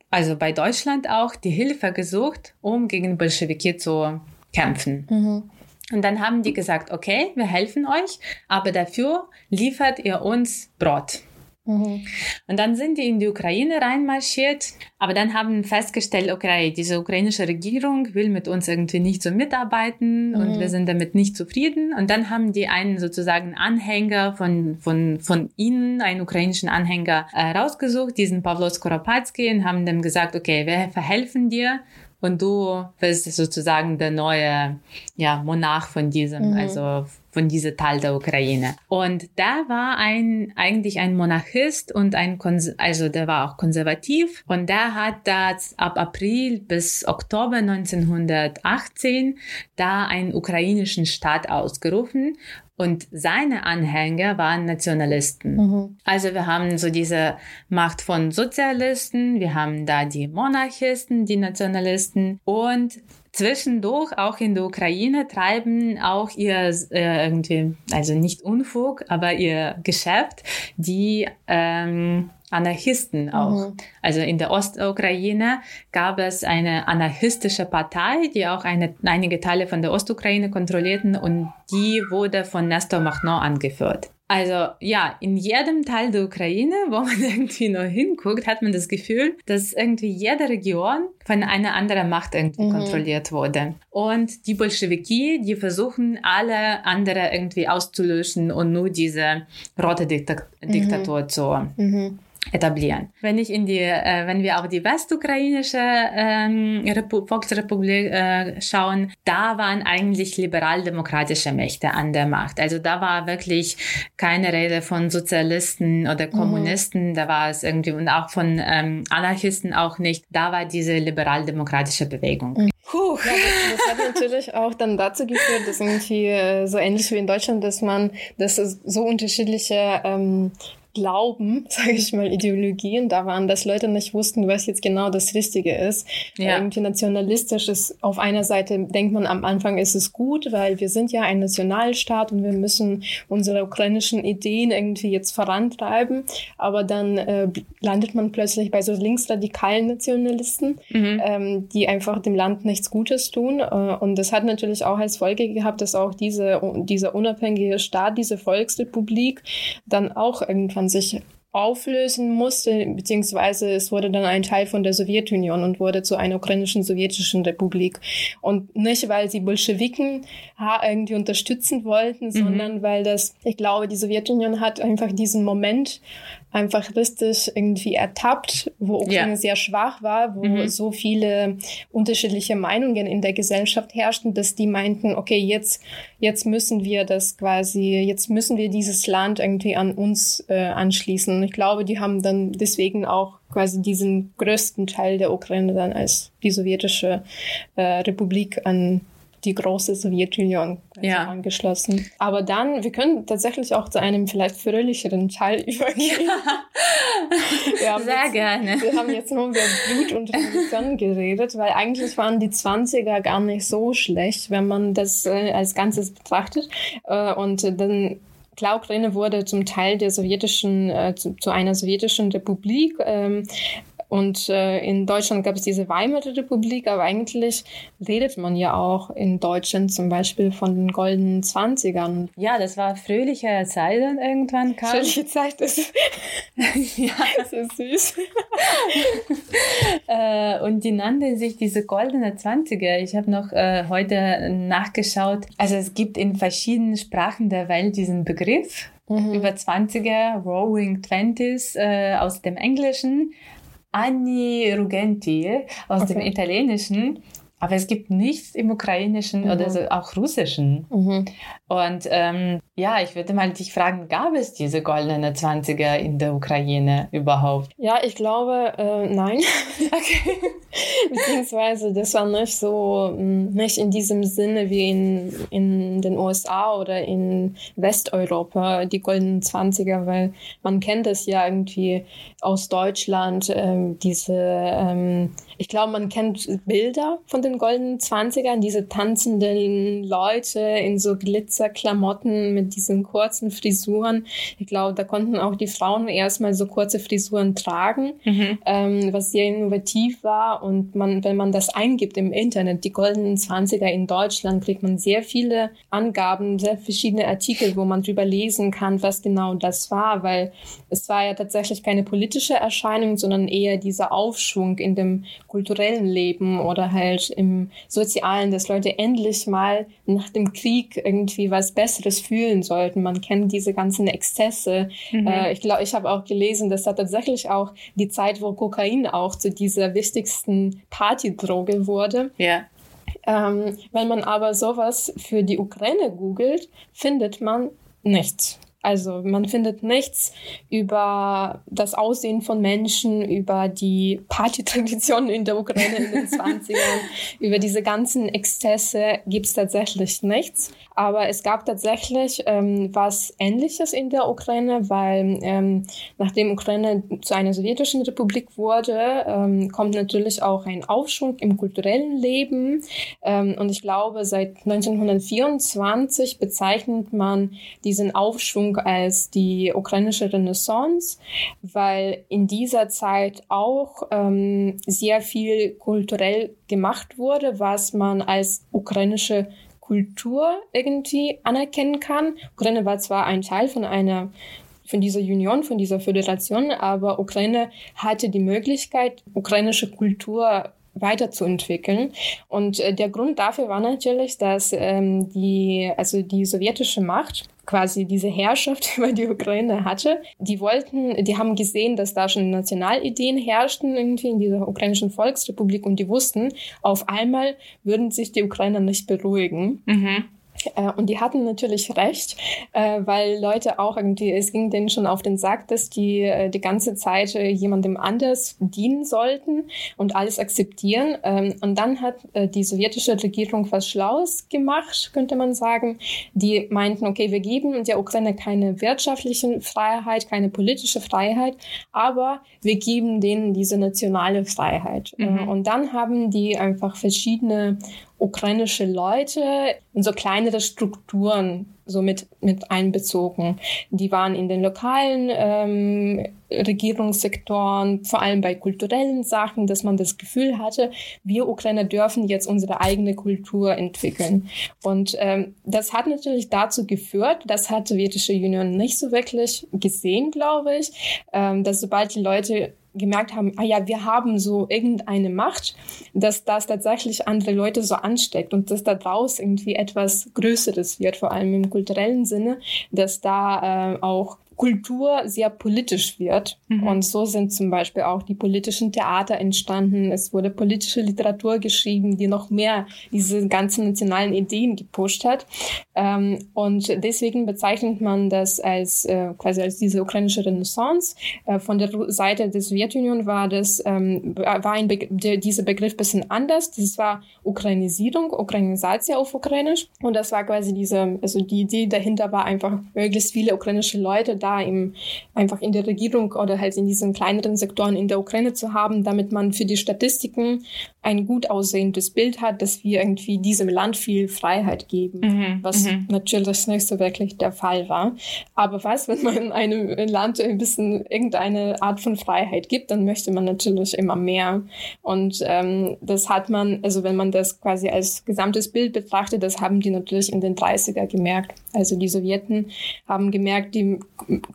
also bei Deutschland auch, die Hilfe gesucht, um gegen Bolschewiki zu kämpfen. Mhm. Und dann haben die gesagt, okay, wir helfen euch, aber dafür liefert ihr uns Brot. Mhm. Und dann sind die in die Ukraine reinmarschiert, aber dann haben festgestellt, okay, diese ukrainische Regierung will mit uns irgendwie nicht so mitarbeiten mhm. und wir sind damit nicht zufrieden. Und dann haben die einen sozusagen Anhänger von, von, von ihnen, einen ukrainischen Anhänger äh, rausgesucht, diesen Pavlos Skoropadsky, und haben dem gesagt, okay, wir verhelfen dir und du bist sozusagen der neue ja, Monarch von diesem, mhm. also von dieser Teil der Ukraine. Und da war ein eigentlich ein Monarchist und ein Kons also der war auch konservativ und der hat das ab April bis Oktober 1918 da einen ukrainischen Staat ausgerufen und seine Anhänger waren Nationalisten. Mhm. Also wir haben so diese Macht von Sozialisten, wir haben da die Monarchisten, die Nationalisten und zwischendurch auch in der Ukraine treiben auch ihr äh, irgendwie, also nicht Unfug, aber ihr Geschäft, die ähm, Anarchisten auch. Mhm. Also in der Ostukraine gab es eine anarchistische Partei, die auch eine, einige Teile von der Ostukraine kontrollierten und die wurde von Nestor Makhno angeführt. Also ja, in jedem Teil der Ukraine, wo man irgendwie noch hinguckt, hat man das Gefühl, dass irgendwie jede Region von einer anderen Macht irgendwie mhm. kontrolliert wurde. Und die Bolschewiki, die versuchen alle andere irgendwie auszulöschen und nur diese rote Diktat mhm. Diktatur zu mhm etablieren. Wenn ich in die, äh, wenn wir auf die westukrainische ähm, Volksrepublik äh, schauen, da waren eigentlich liberal-demokratische Mächte an der Macht. Also da war wirklich keine Rede von Sozialisten oder mhm. Kommunisten, mhm. da war es irgendwie und auch von ähm, Anarchisten auch nicht. Da war diese liberal-demokratische Bewegung. Mhm. Puh. Ja, das, das, hat natürlich auch dann dazu geführt, dass irgendwie äh, so ähnlich wie in Deutschland, dass man, dass es so unterschiedliche ähm, Glauben, sage ich mal, Ideologien da waren, dass Leute nicht wussten, was jetzt genau das Richtige ist. Ja. Irgendwie nationalistisch ist auf einer Seite, denkt man am Anfang, ist es gut, weil wir sind ja ein Nationalstaat und wir müssen unsere ukrainischen Ideen irgendwie jetzt vorantreiben. Aber dann äh, landet man plötzlich bei so linksradikalen Nationalisten, mhm. ähm, die einfach dem Land nichts Gutes tun. Äh, und das hat natürlich auch als Folge gehabt, dass auch diese, dieser unabhängige Staat, diese Volksrepublik, dann auch irgendwann sich auflösen musste, beziehungsweise es wurde dann ein Teil von der Sowjetunion und wurde zu einer ukrainischen sowjetischen Republik. Und nicht, weil sie Bolschewiken irgendwie unterstützen wollten, mhm. sondern weil das, ich glaube, die Sowjetunion hat einfach diesen Moment einfach richtig irgendwie ertappt, wo Ukraine ja. sehr schwach war, wo mhm. so viele unterschiedliche Meinungen in der Gesellschaft herrschten, dass die meinten, okay, jetzt, jetzt müssen wir das quasi, jetzt müssen wir dieses Land irgendwie an uns äh, anschließen. Und ich glaube, die haben dann deswegen auch quasi diesen größten Teil der Ukraine dann als die sowjetische äh, Republik an die große Sowjetunion ja. angeschlossen. Aber dann, wir können tatsächlich auch zu einem vielleicht fröhlicheren Teil übergehen. Ja. Sehr jetzt, gerne. Wir haben jetzt nur über Blut und Revolution geredet, weil eigentlich waren die 20er gar nicht so schlecht, wenn man das äh, als Ganzes betrachtet. Äh, und dann Klar, Ukraine wurde zum Teil der sowjetischen, äh, zu, zu, einer sowjetischen Republik. Ähm, Und äh, in Deutschland gab es diese Weimarer Republik, aber eigentlich redet man ja auch in Deutschland zum Beispiel von den goldenen Zwanzigern. Ja, das war fröhliche Zeit dann irgendwann kam. Fröhliche Zeit ist, ja. das ist süß. äh, und die nannten sich diese goldene Zwanziger. Ich habe noch äh, heute nachgeschaut. Also es gibt in verschiedenen Sprachen der Welt diesen Begriff. Mhm. Über 20er, Roaring Twenties äh, aus dem Englischen, Anni Rugenti aus okay. dem Italienischen aber es gibt nichts im Ukrainischen mhm. oder so, auch Russischen. Mhm. Und ähm, ja, ich würde mal dich fragen, gab es diese goldene 20er in der Ukraine überhaupt? Ja, ich glaube, äh, nein. Okay. Beziehungsweise das war nicht so, mm, nicht in diesem Sinne wie in, in den USA oder in Westeuropa, die goldenen 20er, weil man kennt das ja irgendwie aus Deutschland, ähm, diese, ähm, ich glaube, man kennt Bilder von den goldenen 20ern, diese tanzenden Leute in so Glitzerklamotten mit diesen kurzen Frisuren. Ich glaube, da konnten auch die Frauen erstmal so kurze Frisuren tragen, mhm. ähm, was sehr innovativ war. Und man, wenn man das eingibt im Internet, die goldenen 20er in Deutschland, kriegt man sehr viele Angaben, sehr verschiedene Artikel, wo man drüber lesen kann, was genau das war, weil es war ja tatsächlich keine politische Erscheinung, sondern eher dieser Aufschwung in dem kulturellen Leben oder halt im Sozialen, dass Leute endlich mal nach dem Krieg irgendwie was Besseres fühlen sollten. Man kennt diese ganzen Exzesse. Mhm. Äh, ich glaube, ich habe auch gelesen, dass da tatsächlich auch die Zeit, wo Kokain auch zu dieser wichtigsten Partydroge wurde. Ja. Ähm, wenn man aber sowas für die Ukraine googelt, findet man nichts. Also man findet nichts über das Aussehen von Menschen, über die Partytraditionen in der Ukraine in den 20ern, über diese ganzen Exzesse gibt es tatsächlich nichts. Aber es gab tatsächlich ähm, was Ähnliches in der Ukraine, weil ähm, nachdem Ukraine zu einer sowjetischen Republik wurde, ähm, kommt natürlich auch ein Aufschwung im kulturellen Leben. Ähm, und ich glaube, seit 1924 bezeichnet man diesen Aufschwung als die ukrainische Renaissance, weil in dieser Zeit auch ähm, sehr viel kulturell gemacht wurde, was man als ukrainische Kultur irgendwie anerkennen kann. Ukraine war zwar ein Teil von einer von dieser Union, von dieser Föderation, aber Ukraine hatte die Möglichkeit, ukrainische Kultur weiterzuentwickeln. Und äh, der Grund dafür war natürlich, dass ähm, die, also die sowjetische Macht quasi diese Herrschaft über die Ukraine hatte. Die wollten, die haben gesehen, dass da schon Nationalideen herrschten irgendwie in dieser ukrainischen Volksrepublik und die wussten, auf einmal würden sich die Ukrainer nicht beruhigen. Mhm. Äh, und die hatten natürlich recht, äh, weil Leute auch irgendwie, es ging denen schon auf den Sack, dass die äh, die ganze Zeit jemandem anders dienen sollten und alles akzeptieren. Ähm, und dann hat die sowjetische Regierung was Schlaues gemacht, könnte man sagen. Die meinten, okay, wir geben der Ukraine keine wirtschaftliche Freiheit, keine politische Freiheit, aber wir geben denen diese nationale Freiheit. Mhm. Und dann haben die einfach verschiedene ukrainische Leute in so kleinere Strukturen so mit, mit einbezogen. Die waren in den lokalen ähm, Regierungssektoren, vor allem bei kulturellen Sachen, dass man das Gefühl hatte, wir Ukrainer dürfen jetzt unsere eigene Kultur entwickeln. Und ähm, das hat natürlich dazu geführt, das hat die sowjetische Union nicht so wirklich gesehen, glaube ich, ähm, dass sobald die Leute gemerkt haben, ah ja, wir haben so irgendeine Macht, dass das tatsächlich andere Leute so ansteckt und dass da draus irgendwie etwas Größeres wird, vor allem im kulturellen Sinne, dass da äh, auch Kultur sehr politisch wird. Mhm. Und so sind zum Beispiel auch die politischen Theater entstanden. Es wurde politische Literatur geschrieben, die noch mehr diese ganzen nationalen Ideen gepusht hat. Ähm, und deswegen bezeichnet man das als äh, quasi als diese ukrainische Renaissance. Äh, von der Seite der Sowjetunion war das ähm, war ein Be dieser Begriff bisschen anders. Das war Ukrainisierung, Ukrainisation auf Ukrainisch. Und das war quasi diese, also die Idee dahinter war einfach möglichst viele ukrainische Leute da da im, einfach in der Regierung oder halt in diesen kleineren Sektoren in der Ukraine zu haben, damit man für die Statistiken ein gut aussehendes Bild hat, dass wir irgendwie diesem Land viel Freiheit geben, mhm, was mhm. natürlich nicht so wirklich der Fall war. Aber was, wenn man einem Land ein bisschen irgendeine Art von Freiheit gibt, dann möchte man natürlich immer mehr. Und ähm, das hat man, also wenn man das quasi als gesamtes Bild betrachtet, das haben die natürlich in den 30er gemerkt. Also die Sowjeten haben gemerkt, die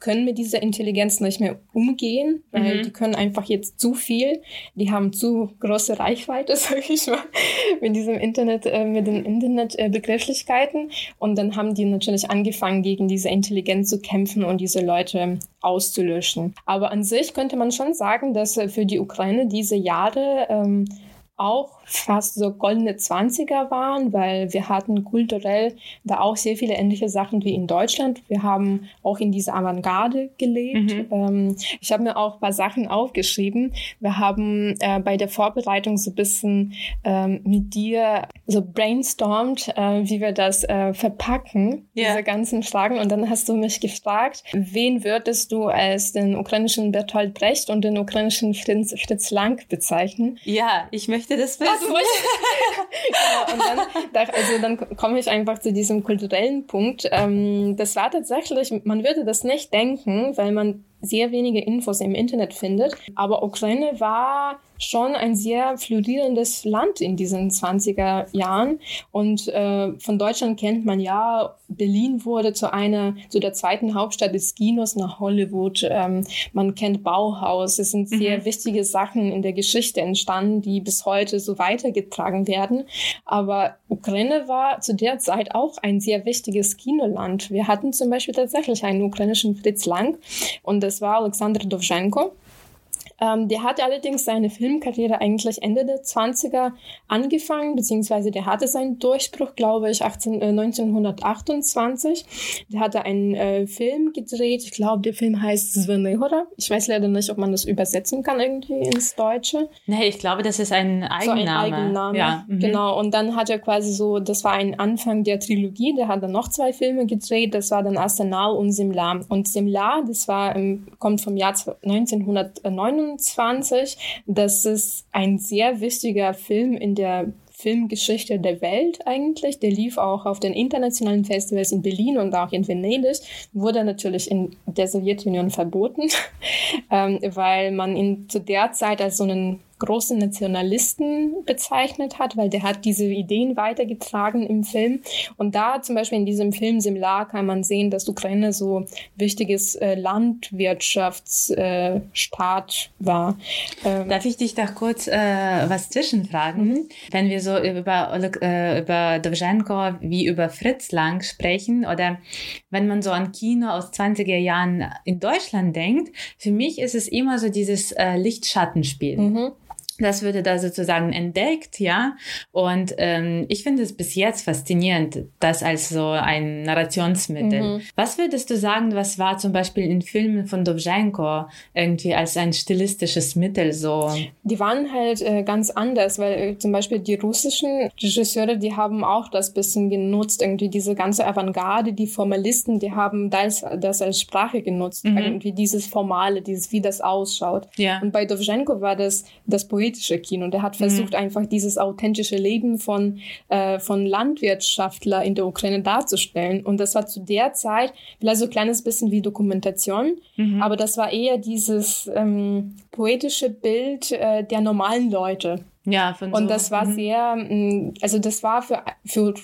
können mit dieser Intelligenz nicht mehr umgehen, weil mhm. die können einfach jetzt zu viel. Die haben zu große Reichweite, sag ich mal, mit diesem Internet, äh, mit den Internetbegrifflichkeiten. Äh, und dann haben die natürlich angefangen, gegen diese Intelligenz zu kämpfen und diese Leute auszulöschen. Aber an sich könnte man schon sagen, dass äh, für die Ukraine diese Jahre ähm, auch fast so goldene Zwanziger waren, weil wir hatten kulturell da auch sehr viele ähnliche Sachen wie in Deutschland. Wir haben auch in dieser Avantgarde gelebt. Mhm. Ähm, ich habe mir auch ein paar Sachen aufgeschrieben. Wir haben äh, bei der Vorbereitung so ein bisschen ähm, mit dir so brainstormt, äh, wie wir das äh, verpacken, yeah. diese ganzen Fragen. Und dann hast du mich gefragt, wen würdest du als den ukrainischen Bertolt Brecht und den ukrainischen Fritz, Fritz Lang bezeichnen? Ja, ich möchte das wissen genau, und dann, also dann komme ich einfach zu diesem kulturellen Punkt. Ähm, das war tatsächlich, man würde das nicht denken, weil man sehr wenige Infos im Internet findet. Aber Ukraine war schon ein sehr florierendes Land in diesen 20er Jahren. Und äh, von Deutschland kennt man ja, Berlin wurde zu einer, zu der zweiten Hauptstadt des Kinos nach Hollywood. Ähm, man kennt Bauhaus. Es sind sehr mhm. wichtige Sachen in der Geschichte entstanden, die bis heute so weitergetragen werden. Aber Ukraine war zu der Zeit auch ein sehr wichtiges Kinoland. Wir hatten zum Beispiel tatsächlich einen ukrainischen Fritz Lang und das war Alexander Dovzhenko. Ähm, der hatte allerdings seine Filmkarriere eigentlich Ende der 20er angefangen, beziehungsweise der hatte seinen Durchbruch, glaube ich, 18, äh, 1928. Der hatte einen äh, Film gedreht, ich glaube, der Film heißt Zvenihora. Ich weiß leider nicht, ob man das übersetzen kann irgendwie ins Deutsche. Nee, ich glaube, das ist ein Eigenname. So ein Eigenname, ja. Mhm. Genau, und dann hat er quasi so, das war ein Anfang der Trilogie, der hat dann noch zwei Filme gedreht, das war dann Arsenal und Simla. Und Simla, das war, kommt vom Jahr 1929 2020. Das ist ein sehr wichtiger Film in der Filmgeschichte der Welt eigentlich. Der lief auch auf den internationalen Festivals in Berlin und auch in Venedig, wurde natürlich in der Sowjetunion verboten, ähm, weil man ihn zu der Zeit als so einen großen Nationalisten bezeichnet hat, weil der hat diese Ideen weitergetragen im Film. Und da zum Beispiel in diesem Film Simla kann man sehen, dass Ukraine so wichtiges äh, Landwirtschaftsstaat äh, war. Ähm, Darf ich dich da kurz äh, was zwischenfragen? Mhm. Wenn wir so über, äh, über Dovzhenko wie über Fritz Lang sprechen oder wenn man so an Kino aus 20er Jahren in Deutschland denkt, für mich ist es immer so dieses äh, Lichtschattenspiel. Mhm. Das würde da sozusagen entdeckt, ja. Und ähm, ich finde es bis jetzt faszinierend, das als so ein Narrationsmittel. Mhm. Was würdest du sagen, was war zum Beispiel in Filmen von Dovzhenko irgendwie als ein stilistisches Mittel so? Die waren halt äh, ganz anders, weil äh, zum Beispiel die russischen Regisseure, die haben auch das bisschen genutzt, irgendwie diese ganze Avantgarde, die Formalisten, die haben das, das als Sprache genutzt, mhm. irgendwie dieses Formale, dieses, wie das ausschaut. Ja. Und bei Dovzhenko war das das Poetische politische Kino. Und er hat versucht, mhm. einfach dieses authentische Leben von, äh, von Landwirtschaftler in der Ukraine darzustellen. Und das war zu der Zeit vielleicht so ein kleines bisschen wie Dokumentation, mhm. aber das war eher dieses ähm, poetische Bild äh, der normalen Leute. Ja, von so. Und das war mhm. sehr, mm, also das war für, für,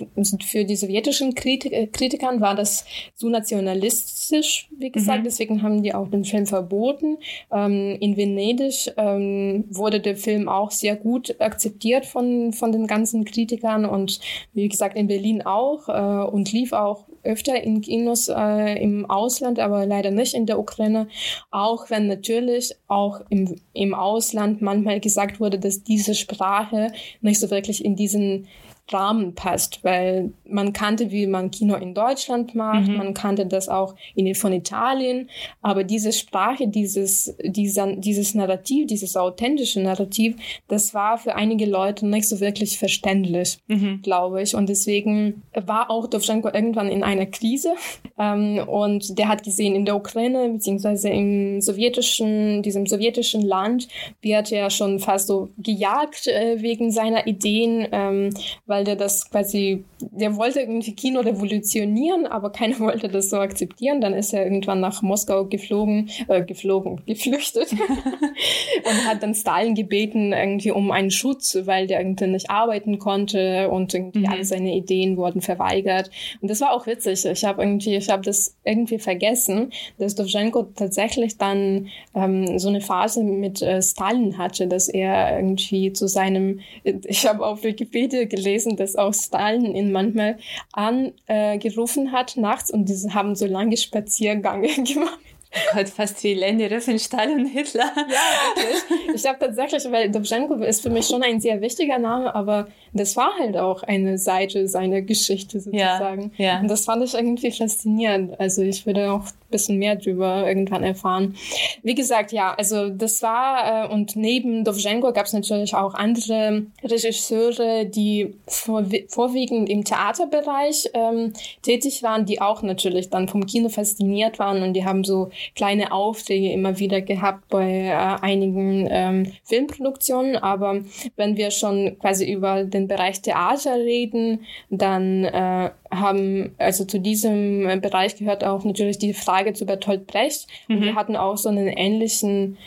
für die sowjetischen Kritik, äh, Kritikern war das zu nationalistisch, wie gesagt, mhm. deswegen haben die auch den Film verboten. Ähm, in Venedig ähm, wurde der Film auch sehr gut akzeptiert von, von den ganzen Kritikern und wie gesagt in Berlin auch äh, und lief auch öfter in Kinos äh, im Ausland, aber leider nicht in der Ukraine. Auch wenn natürlich auch im, im Ausland manchmal gesagt wurde, dass diese Sprache nicht so wirklich in diesen Rahmen passt, weil man kannte, wie man Kino in Deutschland macht, mhm. man kannte das auch in, von Italien, aber diese Sprache, dieses, dieser, dieses Narrativ, dieses authentische Narrativ, das war für einige Leute nicht so wirklich verständlich, mhm. glaube ich. Und deswegen war auch Dovzhenko irgendwann in einer Krise ähm, und der hat gesehen, in der Ukraine beziehungsweise im sowjetischen, diesem sowjetischen Land wird er schon fast so gejagt äh, wegen seiner Ideen, ähm, weil der das quasi, der wollte irgendwie Kino revolutionieren, aber keiner wollte das so akzeptieren. Dann ist er irgendwann nach Moskau geflogen, äh, geflogen, geflüchtet und hat dann Stalin gebeten, irgendwie um einen Schutz, weil der irgendwie nicht arbeiten konnte und irgendwie mhm. alle seine Ideen wurden verweigert. Und das war auch witzig. Ich habe irgendwie, ich habe das irgendwie vergessen, dass Dovzhenko tatsächlich dann ähm, so eine Phase mit äh, Stalin hatte, dass er irgendwie zu seinem, ich habe auf Wikipedia gelesen, dass auch Stalin ihn manchmal angerufen äh, hat nachts und diese haben so lange Spaziergänge gemacht. Oh Gott, fast wie Lenny Riefenstahl und Hitler. Ja, wirklich. Ich habe tatsächlich, weil Dovzhenko ist für mich schon ein sehr wichtiger Name, aber das war halt auch eine Seite seiner Geschichte sozusagen. Ja, ja. Und das fand ich irgendwie faszinierend. Also ich würde auch bisschen mehr drüber irgendwann erfahren. Wie gesagt, ja, also das war, äh, und neben Dovzhenko gab es natürlich auch andere Regisseure, die vor, vorwiegend im Theaterbereich ähm, tätig waren, die auch natürlich dann vom Kino fasziniert waren und die haben so kleine Aufträge immer wieder gehabt bei äh, einigen ähm, Filmproduktionen. Aber wenn wir schon quasi über den Bereich Theater reden, dann äh, haben, also zu diesem Bereich gehört auch natürlich die Frage zu Bertolt Brecht. Mhm. Und wir hatten auch so einen ähnlichen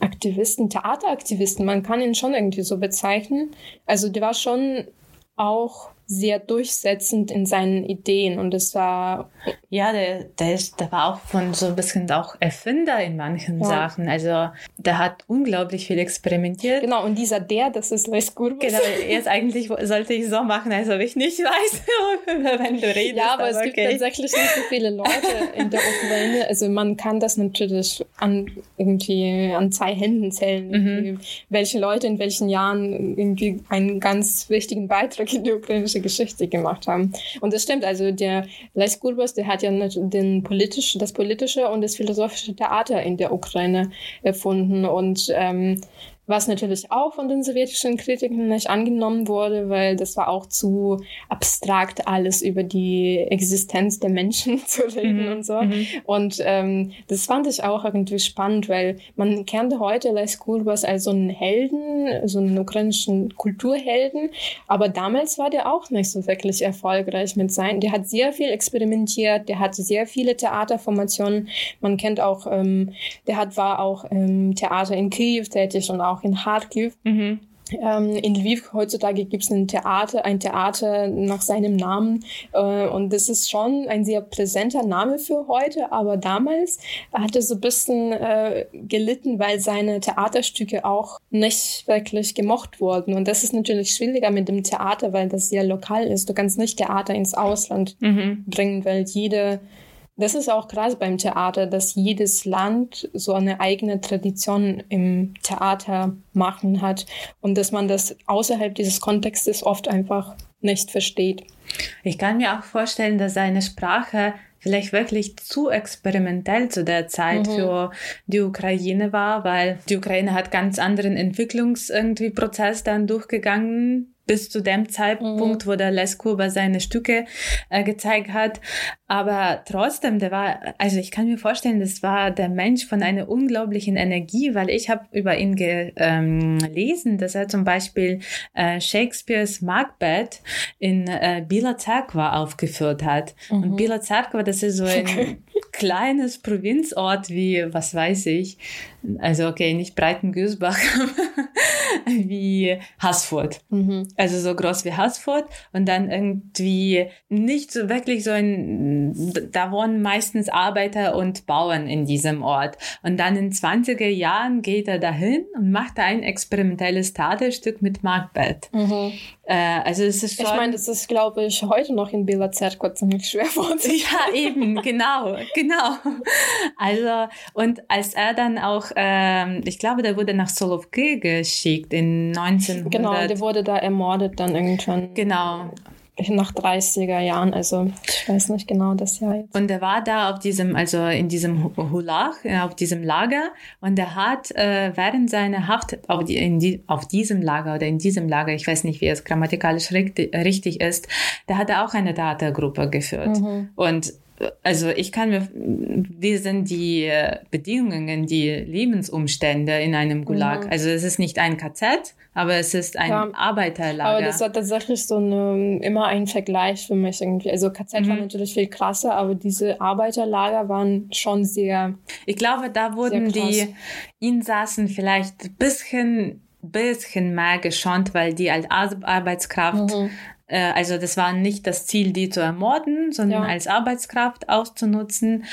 Aktivisten, Theateraktivisten, man kann ihn schon irgendwie so bezeichnen. Also der war schon auch sehr durchsetzend in seinen Ideen und es war ja der der ist der war auch von so ein bisschen auch Erfinder in manchen ja. Sachen also der hat unglaublich viel experimentiert genau und dieser der das ist Les Courbus genau jetzt eigentlich sollte ich so machen als ob ich nicht weiß wenn du redest ja aber, aber es okay. gibt tatsächlich nicht so viele Leute in der Ukraine also man kann das natürlich an irgendwie an zwei Händen zählen mhm. welche Leute in welchen Jahren irgendwie einen ganz wichtigen Beitrag in die ukrainische Geschichte gemacht haben. Und das stimmt, also der Leis Gurbas, der hat ja den politisch, das politische und das philosophische Theater in der Ukraine erfunden und ähm, was natürlich auch von den sowjetischen Kritikern nicht angenommen wurde, weil das war auch zu abstrakt, alles über die Existenz der Menschen zu reden mhm. und so. Mhm. Und ähm, das fand ich auch irgendwie spannend, weil man kennt heute Les Kurbas als so einen Helden, so einen ukrainischen Kulturhelden, aber damals war der auch nicht so wirklich erfolgreich mit sein. Der hat sehr viel experimentiert, der hat sehr viele Theaterformationen. Man kennt auch, ähm, der hat war auch im Theater in Kiew tätig und auch auch in Kharkiv. Mhm. Ähm, in Lviv heutzutage gibt es ein Theater, ein Theater nach seinem Namen äh, und das ist schon ein sehr präsenter Name für heute, aber damals hat er so ein bisschen äh, gelitten, weil seine Theaterstücke auch nicht wirklich gemocht wurden und das ist natürlich schwieriger mit dem Theater, weil das sehr lokal ist. Du kannst nicht Theater ins Ausland mhm. bringen, weil jede das ist auch krass beim Theater, dass jedes Land so eine eigene Tradition im Theater machen hat und dass man das außerhalb dieses Kontextes oft einfach nicht versteht. Ich kann mir auch vorstellen, dass seine Sprache vielleicht wirklich zu experimentell zu der Zeit mhm. für die Ukraine war, weil die Ukraine hat ganz anderen Entwicklungsprozess dann durchgegangen bis zu dem Zeitpunkt, mhm. wo der Les Kurber seine Stücke äh, gezeigt hat. Aber trotzdem, der war, also ich kann mir vorstellen, das war der Mensch von einer unglaublichen Energie, weil ich habe über ihn gelesen, ähm, dass er zum Beispiel äh, Shakespeares Macbeth in äh, Bila Cerkva aufgeführt hat. Mhm. Und Bila Cerkva, das ist so ein. Kleines Provinzort wie, was weiß ich, also okay, nicht Breitengüßbach, wie Haßfurt. Mhm. Also so groß wie Haßfurt und dann irgendwie nicht so wirklich so ein, da wohnen meistens Arbeiter und Bauern in diesem Ort. Und dann in 20er Jahren geht er dahin und macht ein experimentelles Theaterstück mit Macbeth. Mhm. Äh, also es ist schon... Ich meine, das ist, glaube ich, heute noch in Bela Zerko ziemlich schwer vorzustellen. Ja, eben, genau, genau. Also, und als er dann auch, ähm, ich glaube, der wurde nach Solovki geschickt in 1900. Genau, der wurde da ermordet dann irgendwann. Genau nach 30er Jahren, also ich weiß nicht genau das Jahr jetzt. Und er war da auf diesem, also in diesem Hulach, auf diesem Lager und er hat äh, während seiner Haft auf, die, in die, auf diesem Lager oder in diesem Lager, ich weiß nicht, wie es grammatikalisch richtig, richtig ist, da hat er auch eine Theatergruppe geführt. Mhm. Und also ich kann mir, wie sind die Bedingungen, die Lebensumstände in einem Gulag? Mhm. Also es ist nicht ein KZ, aber es ist ein ja, Arbeiterlager. Aber das war tatsächlich so eine, immer ein Vergleich für mich irgendwie. Also KZ mhm. war natürlich viel krasser, aber diese Arbeiterlager waren schon sehr. Ich glaube, da wurden die Insassen vielleicht ein bisschen, bisschen mehr geschont, weil die als Arbeitskraft mhm also das war nicht das Ziel, die zu ermorden, sondern ja. als Arbeitskraft auszunutzen.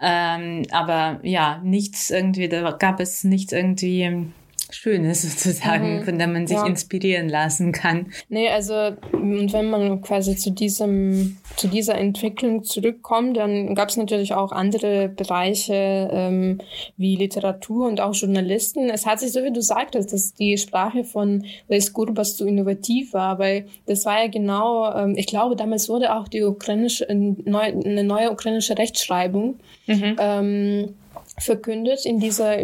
Ähm, aber ja, nichts irgendwie, da gab es nichts irgendwie Schönes sozusagen, mhm. von dem man sich ja. inspirieren lassen kann. Nee, also und wenn man quasi zu diesem, zu dieser Entwicklung zurückkommt, dann gab es natürlich auch andere Bereiche ähm, wie Literatur und auch Journalisten. Es hat sich, so wie du sagtest, dass die Sprache von Les Gurbas so innovativ war, weil das war ja genau, ähm, ich glaube, damals wurde auch die ukrainische, neu, eine neue ukrainische Rechtschreibung mhm. ähm, verkündet in dieser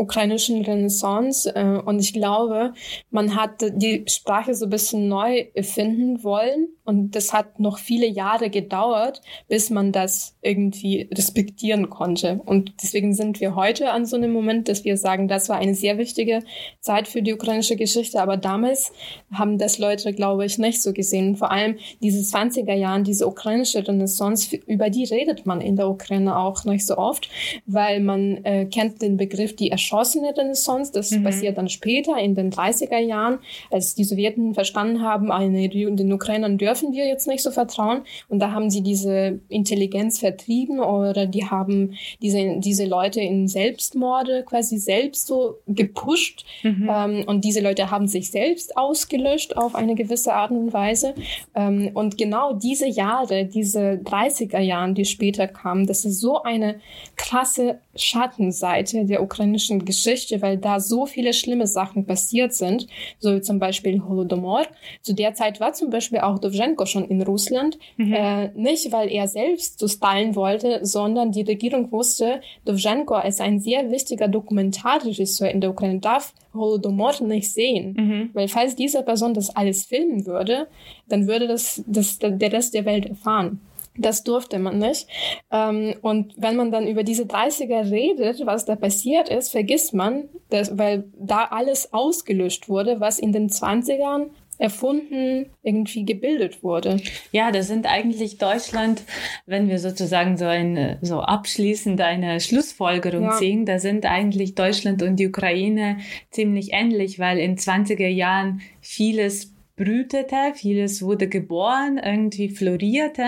ukrainischen Renaissance. Äh, und ich glaube, man hat die Sprache so ein bisschen neu erfinden wollen. Und das hat noch viele Jahre gedauert, bis man das irgendwie respektieren konnte. Und deswegen sind wir heute an so einem Moment, dass wir sagen, das war eine sehr wichtige Zeit für die ukrainische Geschichte. Aber damals haben das Leute, glaube ich, nicht so gesehen. Vor allem diese 20er Jahren, diese ukrainische Renaissance, über die redet man in der Ukraine auch nicht so oft, weil man äh, kennt den Begriff die erschossene Renaissance. Das mhm. passiert dann später in den 30er Jahren, als die Sowjeten verstanden haben, den Ukrainern dürfen wir jetzt nicht so vertrauen. Und da haben sie diese Intelligenz vertrieben oder die haben diese, diese Leute in Selbstmorde quasi selbst so gepusht. Mhm. Ähm, und diese Leute haben sich selbst ausgelöscht auf eine gewisse Art und Weise. Ähm, und genau diese Jahre, diese 30er Jahren, die später kamen, das ist so eine krasse Schattenseite der ukrainischen Geschichte, weil da so viele schlimme Sachen passiert sind, so wie zum Beispiel Holodomor. Zu der Zeit war zum Beispiel auch Dovzhenko schon in Russland, mhm. äh, nicht weil er selbst zu Stalin wollte, sondern die Regierung wusste, Dovzhenko ist ein sehr wichtiger Dokumentarregisseur in der Ukraine, darf Holodomor nicht sehen, mhm. weil falls diese Person das alles filmen würde, dann würde das, das der Rest der Welt erfahren. Das durfte man nicht. Ähm, und wenn man dann über diese 30er redet, was da passiert ist, vergisst man, dass, weil da alles ausgelöscht wurde, was in den 20ern erfunden, irgendwie gebildet wurde. Ja, das sind eigentlich Deutschland, wenn wir sozusagen so eine, so abschließend eine Schlussfolgerung ja. ziehen, da sind eigentlich Deutschland und die Ukraine ziemlich ähnlich, weil in 20er Jahren vieles brütete, vieles wurde geboren, irgendwie florierte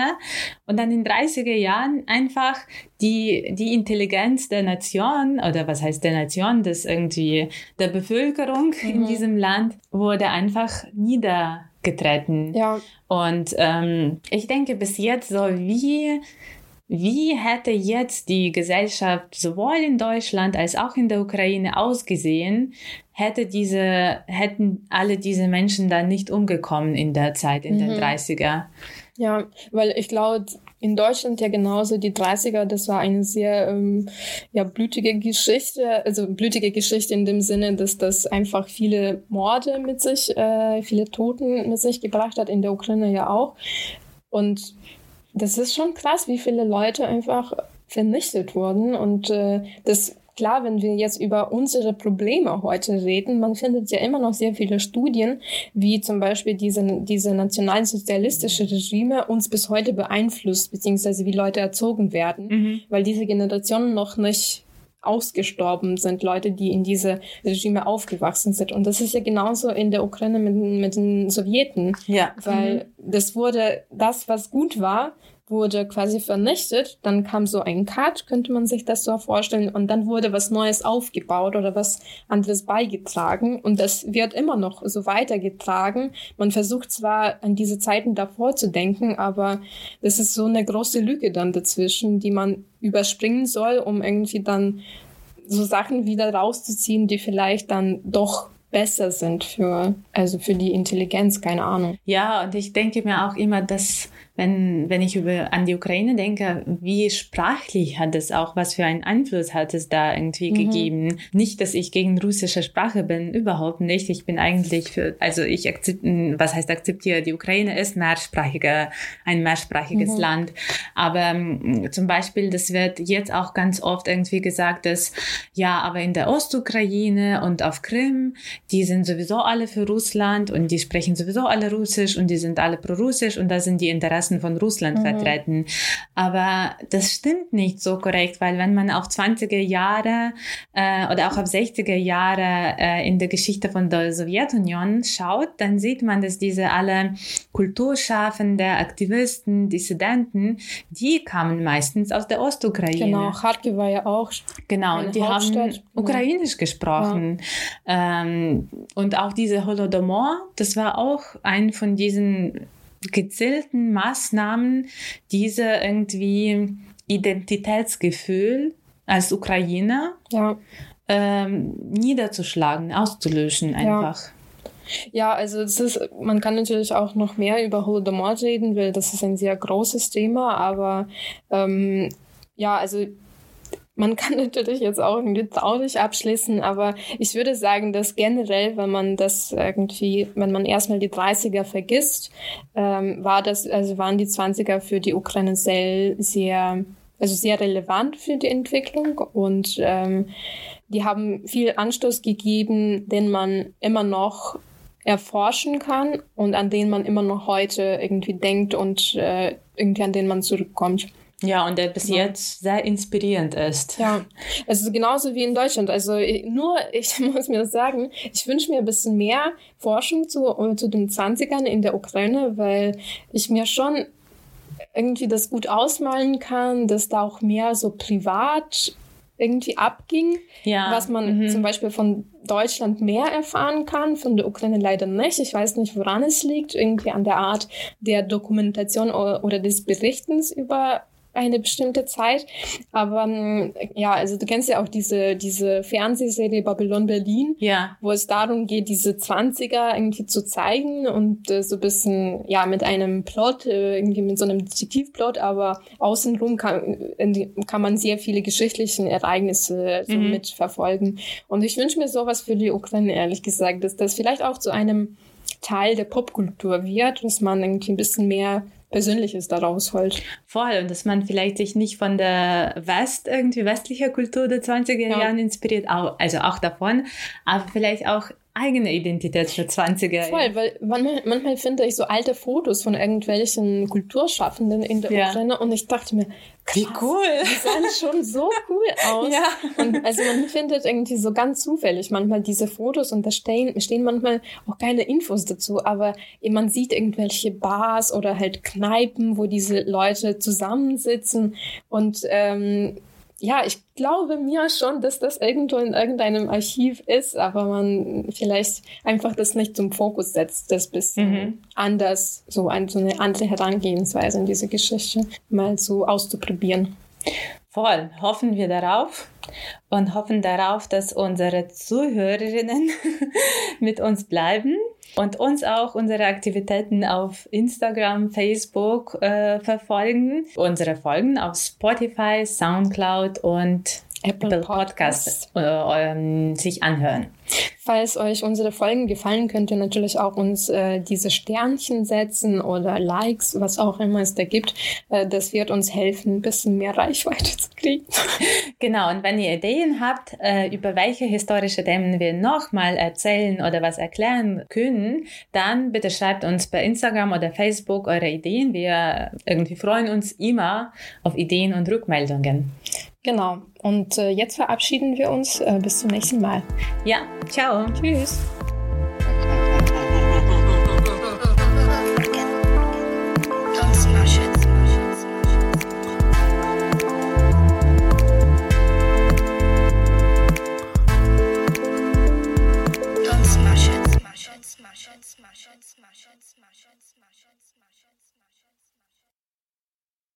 und dann in 30er Jahren einfach die, die Intelligenz der Nation oder was heißt der Nation, das irgendwie der Bevölkerung mhm. in diesem Land wurde einfach niedergetreten. Ja. Und ähm, ich denke bis jetzt so wie wie hätte jetzt die Gesellschaft sowohl in Deutschland als auch in der Ukraine ausgesehen, hätte diese, hätten alle diese Menschen da nicht umgekommen in der Zeit, in mhm. den 30er? Ja, weil ich glaube, in Deutschland ja genauso die 30er, das war eine sehr ähm, ja, blütige Geschichte, also blütige Geschichte in dem Sinne, dass das einfach viele Morde mit sich, äh, viele Toten mit sich gebracht hat, in der Ukraine ja auch. Und das ist schon krass, wie viele Leute einfach vernichtet wurden. Und äh, das klar, wenn wir jetzt über unsere Probleme heute reden, man findet ja immer noch sehr viele Studien, wie zum Beispiel diese, diese nationalsozialistische Regime uns bis heute beeinflusst, beziehungsweise wie Leute erzogen werden, mhm. weil diese Generationen noch nicht ausgestorben sind, Leute, die in diese Regime aufgewachsen sind. Und das ist ja genauso in der Ukraine mit, mit den Sowjeten. Ja. Weil mhm. das wurde, das, was gut war, wurde quasi vernichtet. Dann kam so ein Cut, könnte man sich das so vorstellen. Und dann wurde was Neues aufgebaut oder was anderes beigetragen. Und das wird immer noch so weitergetragen. Man versucht zwar an diese Zeiten davor zu denken, aber das ist so eine große Lücke dann dazwischen, die man überspringen soll, um irgendwie dann so Sachen wieder rauszuziehen, die vielleicht dann doch besser sind für, also für die Intelligenz, keine Ahnung. Ja, und ich denke mir auch immer, dass wenn, wenn ich über, an die Ukraine denke, wie sprachlich hat es auch, was für einen Einfluss hat es da irgendwie mhm. gegeben? Nicht, dass ich gegen russische Sprache bin, überhaupt nicht. Ich bin eigentlich für, also ich akzeptiere, was heißt akzeptiere, die Ukraine ist mehrsprachiger, ein mehrsprachiges mhm. Land. Aber um, zum Beispiel, das wird jetzt auch ganz oft irgendwie gesagt, dass ja, aber in der Ostukraine und auf Krim, die sind sowieso alle für Russland und die sprechen sowieso alle Russisch und die sind alle pro-russisch und da sind die Interessen von Russland mhm. vertreten. Aber das stimmt nicht so korrekt, weil wenn man auf 20er Jahre äh, oder auch auf 60er Jahre äh, in der Geschichte von der Sowjetunion schaut, dann sieht man, dass diese alle Kulturschaffende, Aktivisten, Dissidenten, die kamen meistens aus der Ostukraine. Genau, Kharkiv war ja auch. Genau, die Hauptstadt. haben ukrainisch gesprochen. Ja. Ähm, und auch diese Holodomor, das war auch ein von diesen gezielten Maßnahmen, diese irgendwie Identitätsgefühl als Ukrainer ja. ähm, niederzuschlagen, auszulöschen einfach. Ja. Ja, also es ist, man kann natürlich auch noch mehr über Holodomor reden, weil das ist ein sehr großes Thema, aber ähm, ja, also man kann natürlich jetzt auch irgendwie traurig abschließen, aber ich würde sagen, dass generell, wenn man das irgendwie, wenn man erstmal die 30er vergisst, ähm, war das, also waren die 20er für die Ukraine sehr, sehr, also sehr relevant für die Entwicklung und ähm, die haben viel Anstoß gegeben, den man immer noch erforschen kann und an den man immer noch heute irgendwie denkt und äh, irgendwie an den man zurückkommt. Ja, und der bis ja. jetzt sehr inspirierend ist. Ja, also genauso wie in Deutschland. Also nur, ich muss mir sagen, ich wünsche mir ein bisschen mehr Forschung zu, zu den 20ern in der Ukraine, weil ich mir schon irgendwie das gut ausmalen kann, dass da auch mehr so privat irgendwie abging, ja. was man mhm. zum Beispiel von Deutschland mehr erfahren kann, von der Ukraine leider nicht. Ich weiß nicht, woran es liegt, irgendwie an der Art der Dokumentation oder, oder des Berichtens über eine bestimmte Zeit. Aber ähm, ja, also du kennst ja auch diese, diese Fernsehserie Babylon Berlin, ja. wo es darum geht, diese 20er irgendwie zu zeigen und äh, so ein bisschen, ja, mit einem Plot, äh, irgendwie mit so einem Detektivplot, aber außenrum kann, kann man sehr viele geschichtliche Ereignisse so mhm. mitverfolgen. Und ich wünsche mir sowas für die Ukraine, ehrlich gesagt, dass das vielleicht auch zu einem Teil der Popkultur wird, dass man irgendwie ein bisschen mehr Persönliches daraus holt. Voll. Und dass man vielleicht sich nicht von der West, irgendwie westlicher Kultur der 20er ja. Jahren inspiriert, auch, also auch davon, aber vielleicht auch eigene Identität für 20er. Voll, weil manchmal, manchmal finde ich so alte Fotos von irgendwelchen Kulturschaffenden in der ja. Ukraine und ich dachte mir, Krass, Wie cool. Die sahen schon so cool aus. Ja. Und also man findet irgendwie so ganz zufällig manchmal diese Fotos und da stehen, stehen manchmal auch keine Infos dazu, aber man sieht irgendwelche Bars oder halt Kneipen, wo diese Leute zusammensitzen und ähm, ja, ich glaube mir schon, dass das irgendwo in irgendeinem Archiv ist, aber man vielleicht einfach das nicht zum Fokus setzt, das bisschen mhm. anders, so, ein, so eine andere Herangehensweise in diese Geschichte mal so auszuprobieren. Voll, hoffen wir darauf und hoffen darauf, dass unsere Zuhörerinnen mit uns bleiben und uns auch unsere Aktivitäten auf Instagram, Facebook äh, verfolgen. Unsere Folgen auf Spotify, Soundcloud und Apple, Apple Podcasts äh, ähm, sich anhören. Falls euch unsere Folgen gefallen, könnt ihr natürlich auch uns äh, diese Sternchen setzen oder Likes, was auch immer es da gibt. Äh, das wird uns helfen, ein bisschen mehr Reichweite zu kriegen. Genau, und wenn ihr Ideen habt, äh, über welche historische Themen wir nochmal erzählen oder was erklären können, dann bitte schreibt uns bei Instagram oder Facebook eure Ideen. Wir irgendwie freuen uns immer auf Ideen und Rückmeldungen. Genau. Und äh, jetzt verabschieden wir uns. Äh, bis zum nächsten Mal. Ja, ciao. Tschüss.